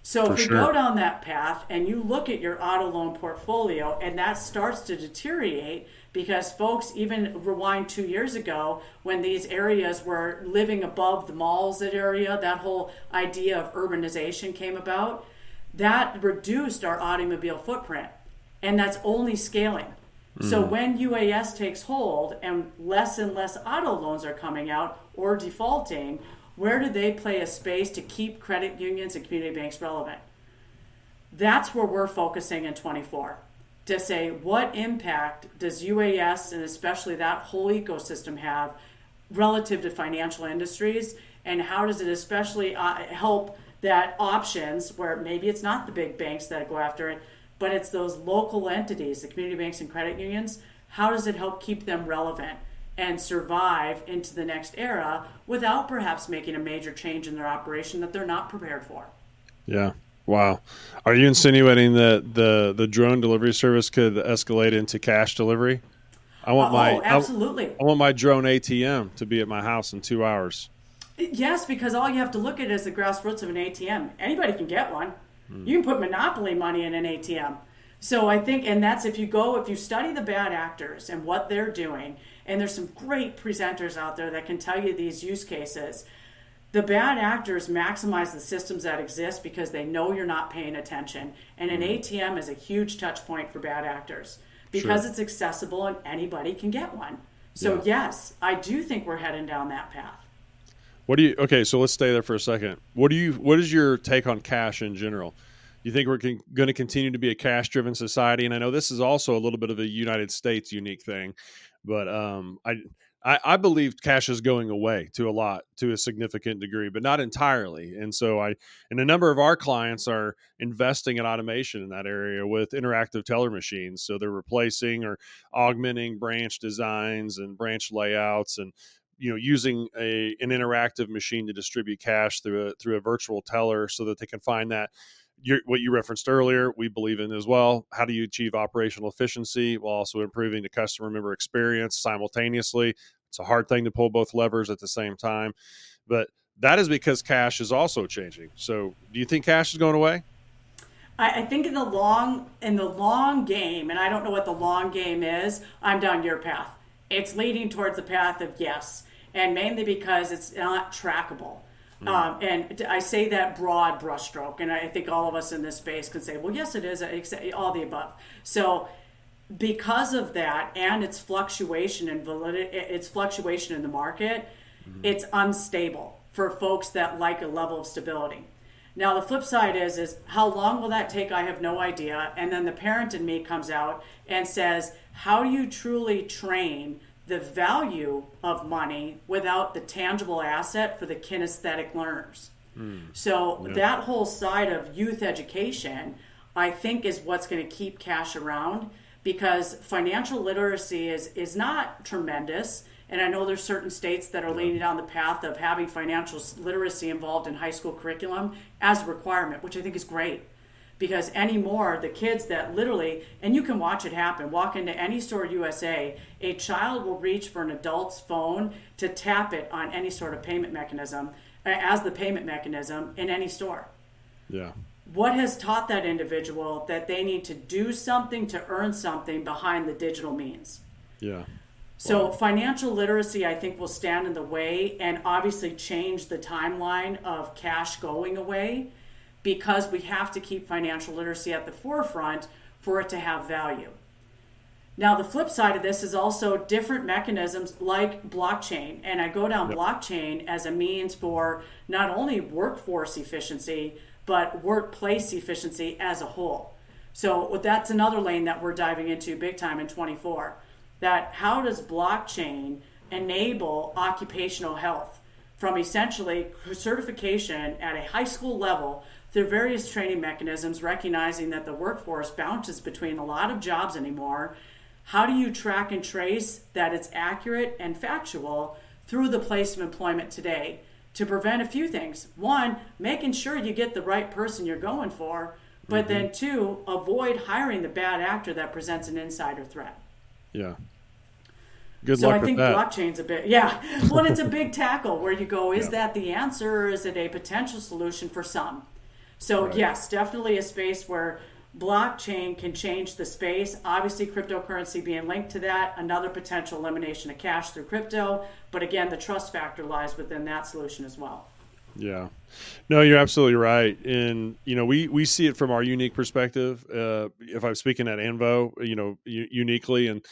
Speaker 2: So For if we sure. go down that path and you look at your auto loan portfolio and that starts to deteriorate because folks even rewind two years ago when these areas were living above the malls that area, that whole idea of urbanization came about that reduced our automobile footprint. And that's only scaling. Mm. So hmm. when UAS takes hold and less and less auto loans are coming out or defaulting, where do they play a space to keep credit unions and community banks relevant? That's where we're focusing in 24 to say what impact does UAS and especially that whole ecosystem have relative to financial industries and how does it especially uh, help that options where maybe it's not the big banks that go after it, but it's those local entities, the community banks and credit unions. How does it help keep them relevant and survive into the next era without perhaps making a major change in their operation that they're not prepared for?
Speaker 1: Yeah. Wow. Are you insinuating that the the drone delivery service could escalate into cash delivery? I want uh,
Speaker 2: oh,
Speaker 1: my
Speaker 2: absolutely.
Speaker 1: I, I want my drone ATM to be at my house in 2 hours.
Speaker 2: Yes, because all you have to look at is the grassroots of an ATM. Anybody can get one. Mm. You can put monopoly money in an ATM. So I think, and that's if you go, if you study the bad actors and what they're doing, and there's some great presenters out there that can tell you these use cases. The bad actors maximize the systems that exist because they know you're not paying attention. And an ATM hmm. is a huge touch point for bad actors because sure. it's accessible and anybody can get one. So, yeah. yes, I do think we're heading down that path.
Speaker 1: What do you? Okay, so let's stay there for a second. What do you? What is your take on cash in general? You think we're con- going to continue to be a cash-driven society? And I know this is also a little bit of a United States unique thing, but um, I, I, I believe cash is going away to a lot, to a significant degree, but not entirely. And so I, and a number of our clients are investing in automation in that area with interactive teller machines. So they're replacing or augmenting branch designs and branch layouts and you know using a an interactive machine to distribute cash through a through a virtual teller so that they can find that. What you referenced earlier we believe in as well. How do you achieve operational efficiency while also improving the customer member experience simultaneously? It's a hard thing to pull both levers at the same time but that is because cash is also changing. So do you think cash is going away?
Speaker 2: I, think in the long in the long game, and I don't know what the long game is. I'm down your path. It's leading towards the path of yes and mainly because it's not trackable. Mm. Um, and I say that broad brushstroke, and I think all of us in this space can say, well, yes, it is, all the above. So, because of that and its fluctuation in validity, its fluctuation in the market, mm. it's unstable for folks that like a level of stability. Now the flip side is is how long will that take? I have no idea. And then the parent in me comes out and says, how do you truly train the value of money without the tangible asset for the kinesthetic learners. Mm. So yeah. that whole side of youth education, I think, is what's going to keep cash around because financial literacy is is not tremendous. And I know there's certain states that are leaning down the path of having financial literacy involved in high school curriculum as a requirement, which I think is great because anymore the kids that literally and you can watch it happen walk into any store usa a child will reach for an adult's phone to tap it on any sort of payment mechanism as the payment mechanism in any store.
Speaker 1: Yeah.
Speaker 2: What has taught that individual that they need to do something to earn something behind the digital means?
Speaker 1: Yeah.
Speaker 2: So wow. financial literacy, I think, will stand in the way and obviously change the timeline of cash going away because we have to keep financial literacy at the forefront for it to have value. Now, the flip side of this is also different mechanisms like blockchain. And I go down yep. blockchain as a means for not only workforce efficiency, but workplace efficiency as a whole. So that's another lane that we're diving into big time in 24. That how does blockchain enable occupational health from essentially certification at a high school level through various training mechanisms, recognizing that the workforce bounces between a lot of jobs anymore. How do you track and trace that it's accurate and factual through the place of employment today to prevent a few things? One, making sure you get the right person you're going for, but mm-hmm. then two, avoid hiring the bad actor that presents an insider threat.
Speaker 1: Yeah. Good
Speaker 2: so
Speaker 1: I
Speaker 2: think
Speaker 1: that.
Speaker 2: blockchain's a bit, yeah. Well, it's a big tackle where you go, is yeah. that the answer or is it a potential solution for some? So, right. yes, definitely a space where blockchain can change the space. Obviously, cryptocurrency being linked to that, another potential elimination of cash through crypto. But again, the trust factor lies within that solution as well.
Speaker 1: Yeah, no, you're absolutely right, and you know we we see it from our unique perspective. Uh, if I'm speaking at Invo, you know, u- uniquely, and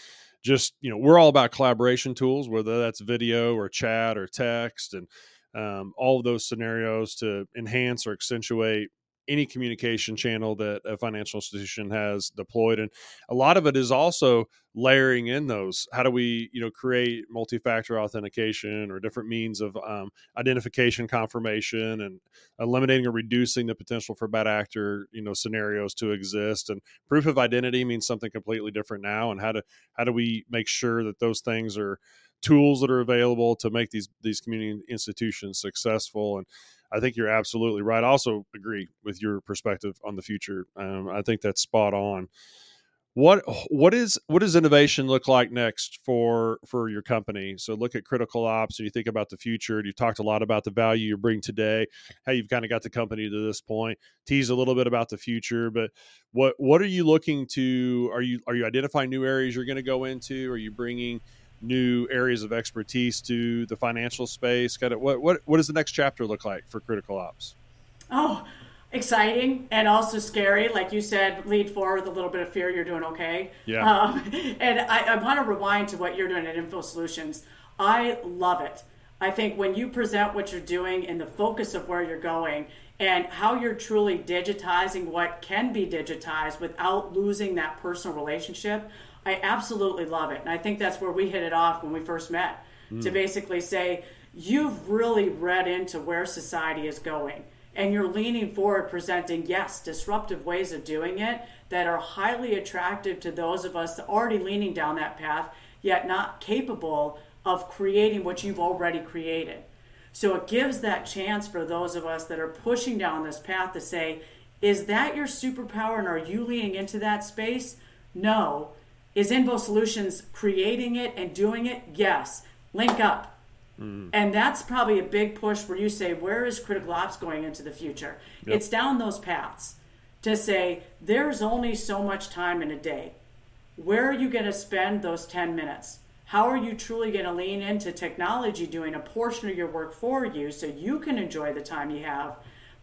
Speaker 1: just you know, we're all about collaboration tools, whether that's video or chat or text, and um, all of those scenarios to enhance or accentuate any communication channel that a financial institution has deployed and a lot of it is also layering in those. How do we you know create multi-factor authentication or different means of um, identification confirmation and eliminating or reducing the potential for bad actor you know scenarios to exist? And proof of identity means something completely different now and how do how do we make sure that those things are tools that are available to make these these community institutions successful? And I think you're absolutely right. I also agree with your perspective on the future. Um, I think that's spot on. What what is what does innovation look like next for for your company? So look at critical ops and you think about the future. You talked a lot about the value you bring today, how you've kind of got the company to this point. Tease a little bit about the future, but what what are you looking to? Are you are you identifying new areas you're going to go into? Are you bringing new areas of expertise to the financial space? Kind of what what what does the next chapter look like for Critical Ops?
Speaker 2: Oh, exciting and also scary. Like you said, lead forward with a little bit of fear. You're doing okay.
Speaker 1: Yeah. Um,
Speaker 2: and I, I want to rewind to what you're doing at Invo Solutions. I love it. I think when you present what you're doing and the focus of where you're going and how you're truly digitizing what can be digitized without losing that personal relationship, I absolutely love it. And I think that's where we hit it off when we first met mm. to basically say, you've really read into where society is going. And you're leaning forward, presenting, yes, disruptive ways of doing it that are highly attractive to those of us already leaning down that path, yet not capable of creating what you've already created. So it gives that chance for those of us that are pushing down this path to say, is that your superpower and are you leaning into that space? No. Is Invo Solutions creating it and doing it? Yes. Link up. Mm. And that's probably a big push where you say, where is critical ops going into the future? Yep. It's down those paths to say, there's only so much time in a day. Where are you going to spend those 10 minutes? How are you truly going to lean into technology doing a portion of your work for you so you can enjoy the time you have?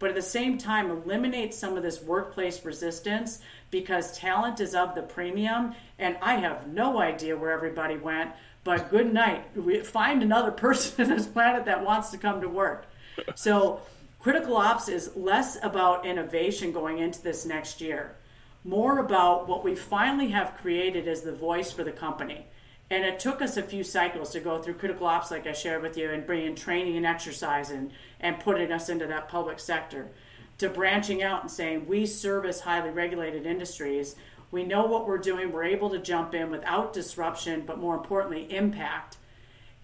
Speaker 2: But at the same time, eliminate some of this workplace resistance because talent is of the premium and I have no idea where everybody went. But good night. Find another person on this planet that wants to come to work. So, critical ops is less about innovation going into this next year, more about what we finally have created as the voice for the company. And it took us a few cycles to go through critical ops, like I shared with you, and bring in training and exercise and, and putting us into that public sector, to branching out and saying we service highly regulated industries we know what we're doing. We're able to jump in without disruption, but more importantly, impact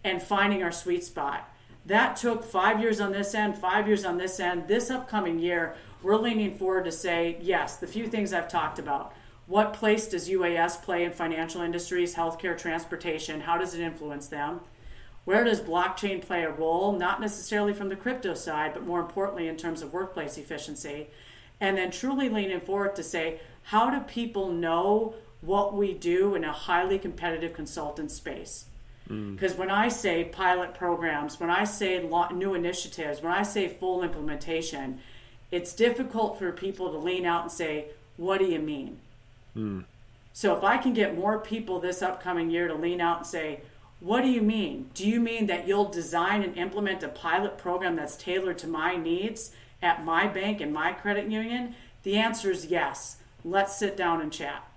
Speaker 2: and finding our sweet spot. That took five years on this end, five years on this end. This upcoming year, we're leaning forward to say, yes, the few things I've talked about. What place does UAS play in financial industries, healthcare, transportation? How does it influence them? Where does blockchain play a role? Not necessarily from the crypto side, but more importantly in terms of workplace efficiency. And then truly leaning forward to say, how do people know what we do in a highly competitive consultant space? Because mm. when I say pilot programs, when I say new initiatives, when I say full implementation, it's difficult for people to lean out and say, What do you mean? Mm. So if I can get more people this upcoming year to lean out and say, What do you mean? Do you mean that you'll design and implement a pilot program that's tailored to my needs at my bank and my credit union? The answer is yes. Let's sit down and chat.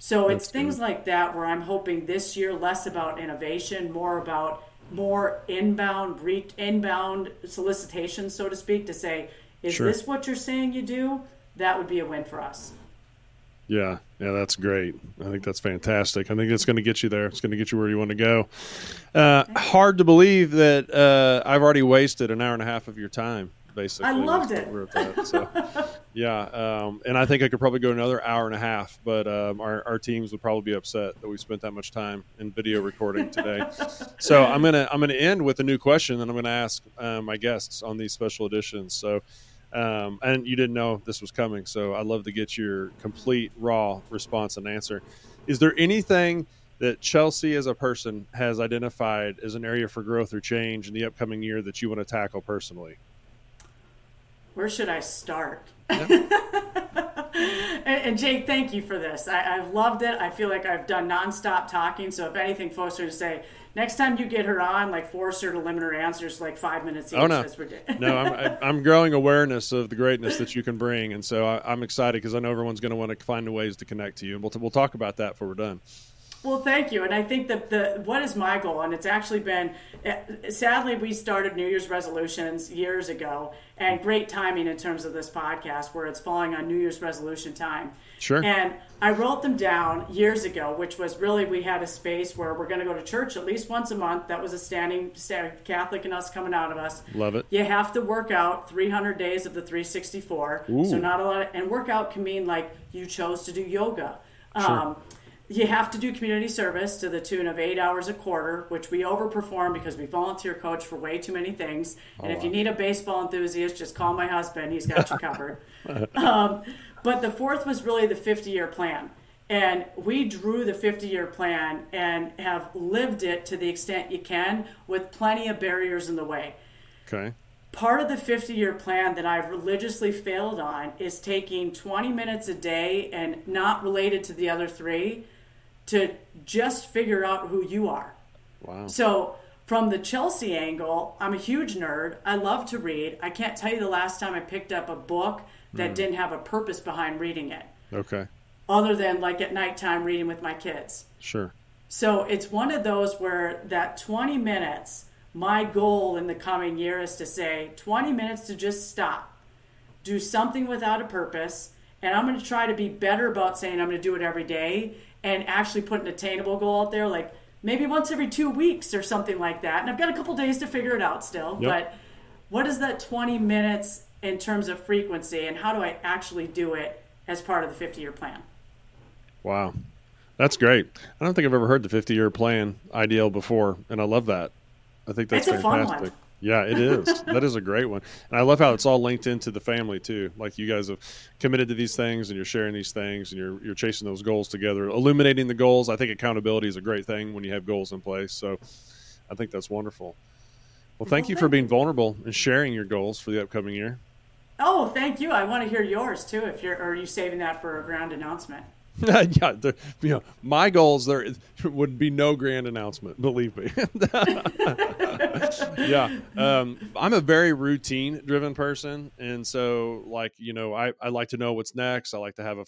Speaker 2: So That's it's things good. like that where I'm hoping this year less about innovation, more about more inbound re- inbound solicitation, so to speak, to say, is sure. this what you're saying you do? That would be a win for us.
Speaker 1: Yeah, yeah, that's great. I think that's fantastic. I think it's going to get you there. It's going to get you where you want to go. Uh, hard to believe that uh, I've already wasted an hour and a half of your time basically. I
Speaker 2: loved it.
Speaker 1: That, so, yeah, um, and I think I could probably go another hour and a half, but um, our, our teams would probably be upset that we spent that much time in video recording today. so I'm gonna I'm gonna end with a new question, that I'm gonna ask uh, my guests on these special editions. So. Um, and you didn't know this was coming, so I'd love to get your complete raw response and answer. Is there anything that Chelsea as a person has identified as an area for growth or change in the upcoming year that you want to tackle personally?
Speaker 2: where should I start? and, and, Jake, thank you for this. I, have loved it. I feel like I've done nonstop talking. So if anything, folks are to say, next time you get her on, like force her to limit her answers to like five minutes oh, each.
Speaker 1: Oh no, no, I'm, I'm growing awareness of the greatness that you can bring, and so I, am excited because I know everyone's going to want to find ways to connect to you, and we'll we'll talk about that before we're done.
Speaker 2: Well, thank you. And I think that the what is my goal, and it's actually been, eh, sadly, we started New Year's resolutions years ago, and great timing in terms of this podcast where it's falling on New Year's resolution time.
Speaker 1: Sure.
Speaker 2: And I wrote them down years ago, which was really we had a space where we're going to go to church at least once a month. That was a standing Catholic in us coming out of us.
Speaker 1: Love it.
Speaker 2: You have to work out 300 days of the 364. Ooh. So not a lot. Of, and workout can mean like you chose to do yoga. Sure. Um, you have to do community service to the tune of eight hours a quarter, which we overperform because we volunteer coach for way too many things. Oh, and if wow. you need a baseball enthusiast, just call my husband; he's got you covered. um, but the fourth was really the 50 year plan. And we drew the 50 year plan and have lived it to the extent you can with plenty of barriers in the way.
Speaker 1: Okay.
Speaker 2: Part of the 50 year plan that I've religiously failed on is taking 20 minutes a day and not related to the other three to just figure out who you are.
Speaker 1: Wow.
Speaker 2: So, from the Chelsea angle, I'm a huge nerd. I love to read. I can't tell you the last time I picked up a book that mm. didn't have a purpose behind reading it.
Speaker 1: Okay.
Speaker 2: Other than like at nighttime reading with my kids.
Speaker 1: Sure.
Speaker 2: So, it's one of those where that 20 minutes, my goal in the coming year is to say 20 minutes to just stop, do something without a purpose, and I'm going to try to be better about saying I'm going to do it every day and actually put an attainable goal out there, like maybe once every two weeks or something like that. And I've got a couple days to figure it out still. Yep. But what is that 20 minutes in terms of frequency, and how do I actually do it as part of the 50 year plan?
Speaker 1: Wow. That's great. I don't think I've ever heard the 50 year plan ideal before, and I love that. I think that's
Speaker 2: it's
Speaker 1: fantastic. Yeah, it is. that is a great one. And I love how it's all linked into the family too. Like you guys have committed to these things and you're sharing these things and you're you're chasing those goals together, illuminating the goals. I think accountability is a great thing when you have goals in place. So I think that's wonderful. Well, thank well, you for being vulnerable and sharing your goals for the upcoming year.
Speaker 2: Oh, thank you. I want to hear yours too. If you're, or are you saving that for a grand announcement?
Speaker 1: yeah, the, you know, my goals there would be no grand announcement. Believe me. yeah, um, I'm a very routine driven person, and so like you know, I, I like to know what's next. I like to have a,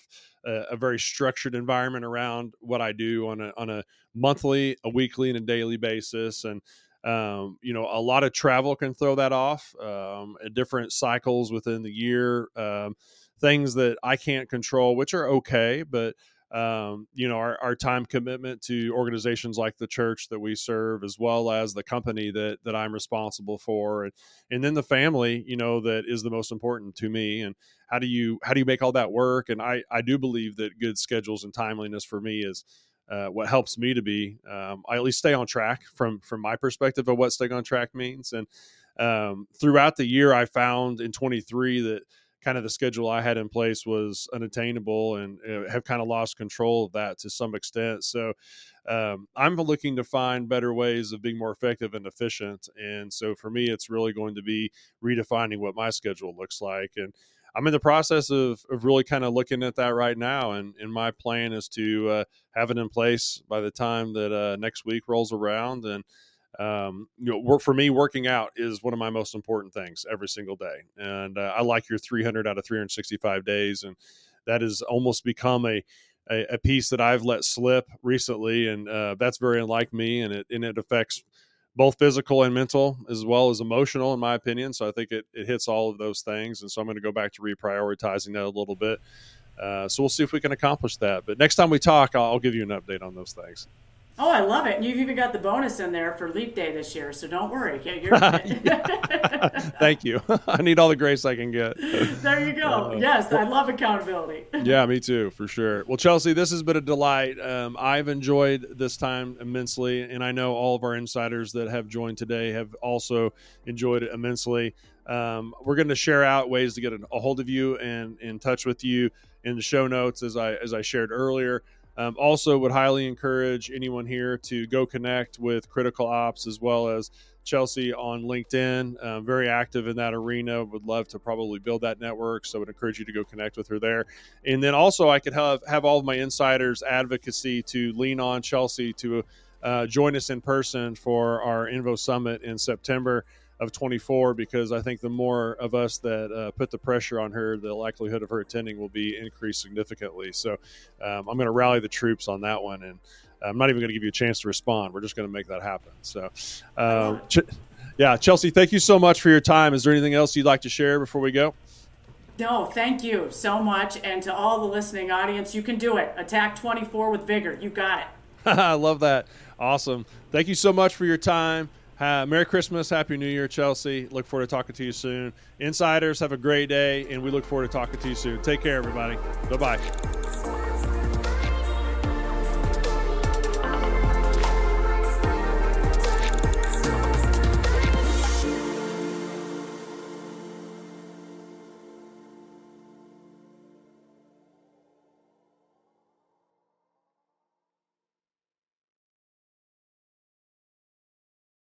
Speaker 1: a, a very structured environment around what I do on a on a monthly, a weekly, and a daily basis, and um, you know, a lot of travel can throw that off. Um, different cycles within the year. Um, things that I can't control, which are okay, but um, you know, our, our time commitment to organizations like the church that we serve, as well as the company that that I'm responsible for, and and then the family, you know, that is the most important to me. And how do you how do you make all that work? And I I do believe that good schedules and timeliness for me is uh, what helps me to be um, I at least stay on track from from my perspective of what staying on track means. And um, throughout the year, I found in 23 that kind of the schedule I had in place was unattainable and uh, have kind of lost control of that to some extent. So um, I'm looking to find better ways of being more effective and efficient. And so for me, it's really going to be redefining what my schedule looks like. And I'm in the process of, of really kind of looking at that right now. And, and my plan is to uh, have it in place by the time that uh, next week rolls around. And, um, you know, work for me, working out is one of my most important things every single day. And uh, I like your 300 out of 365 days. And that has almost become a, a, a piece that I've let slip recently. And uh, that's very unlike me. And it, and it affects both physical and mental as well as emotional in my opinion so i think it, it hits all of those things and so i'm going to go back to reprioritizing that a little bit uh, so we'll see if we can accomplish that but next time we talk I'll, I'll give you an update on those things
Speaker 2: Oh, I love it. And you've even got the bonus in there for Leap Day this year, so don't worry.
Speaker 1: Thank you. I need all the grace I can get.
Speaker 2: There you go. Uh, yes, well, I love accountability.
Speaker 1: yeah, me too, for sure. Well, Chelsea, this has been a delight. Um, I've enjoyed this time immensely, and I know all of our insiders that have joined today have also enjoyed it immensely. Um, we're going to share out ways to get a hold of you and in touch with you in the show notes, as I as I shared earlier. Um, also, would highly encourage anyone here to go connect with Critical Ops as well as Chelsea on LinkedIn. Um, very active in that arena. Would love to probably build that network. So, would encourage you to go connect with her there. And then also, I could have have all of my insiders advocacy to lean on Chelsea to uh, join us in person for our Invo Summit in September of 24 because I think the more of us that uh, put the pressure on her, the likelihood of her attending will be increased significantly. So um, I'm going to rally the troops on that one, and I'm not even going to give you a chance to respond. We're just going to make that happen. So, uh, ch- yeah, Chelsea, thank you so much for your time. Is there anything else you'd like to share before we go?
Speaker 2: No, thank you so much. And to all the listening audience, you can do it. Attack 24 with vigor. You got it.
Speaker 1: I love that. Awesome. Thank you so much for your time. Uh, Merry Christmas, Happy New Year, Chelsea. Look forward to talking to you soon. Insiders, have a great day, and we look forward to talking to you soon. Take care, everybody. Bye bye.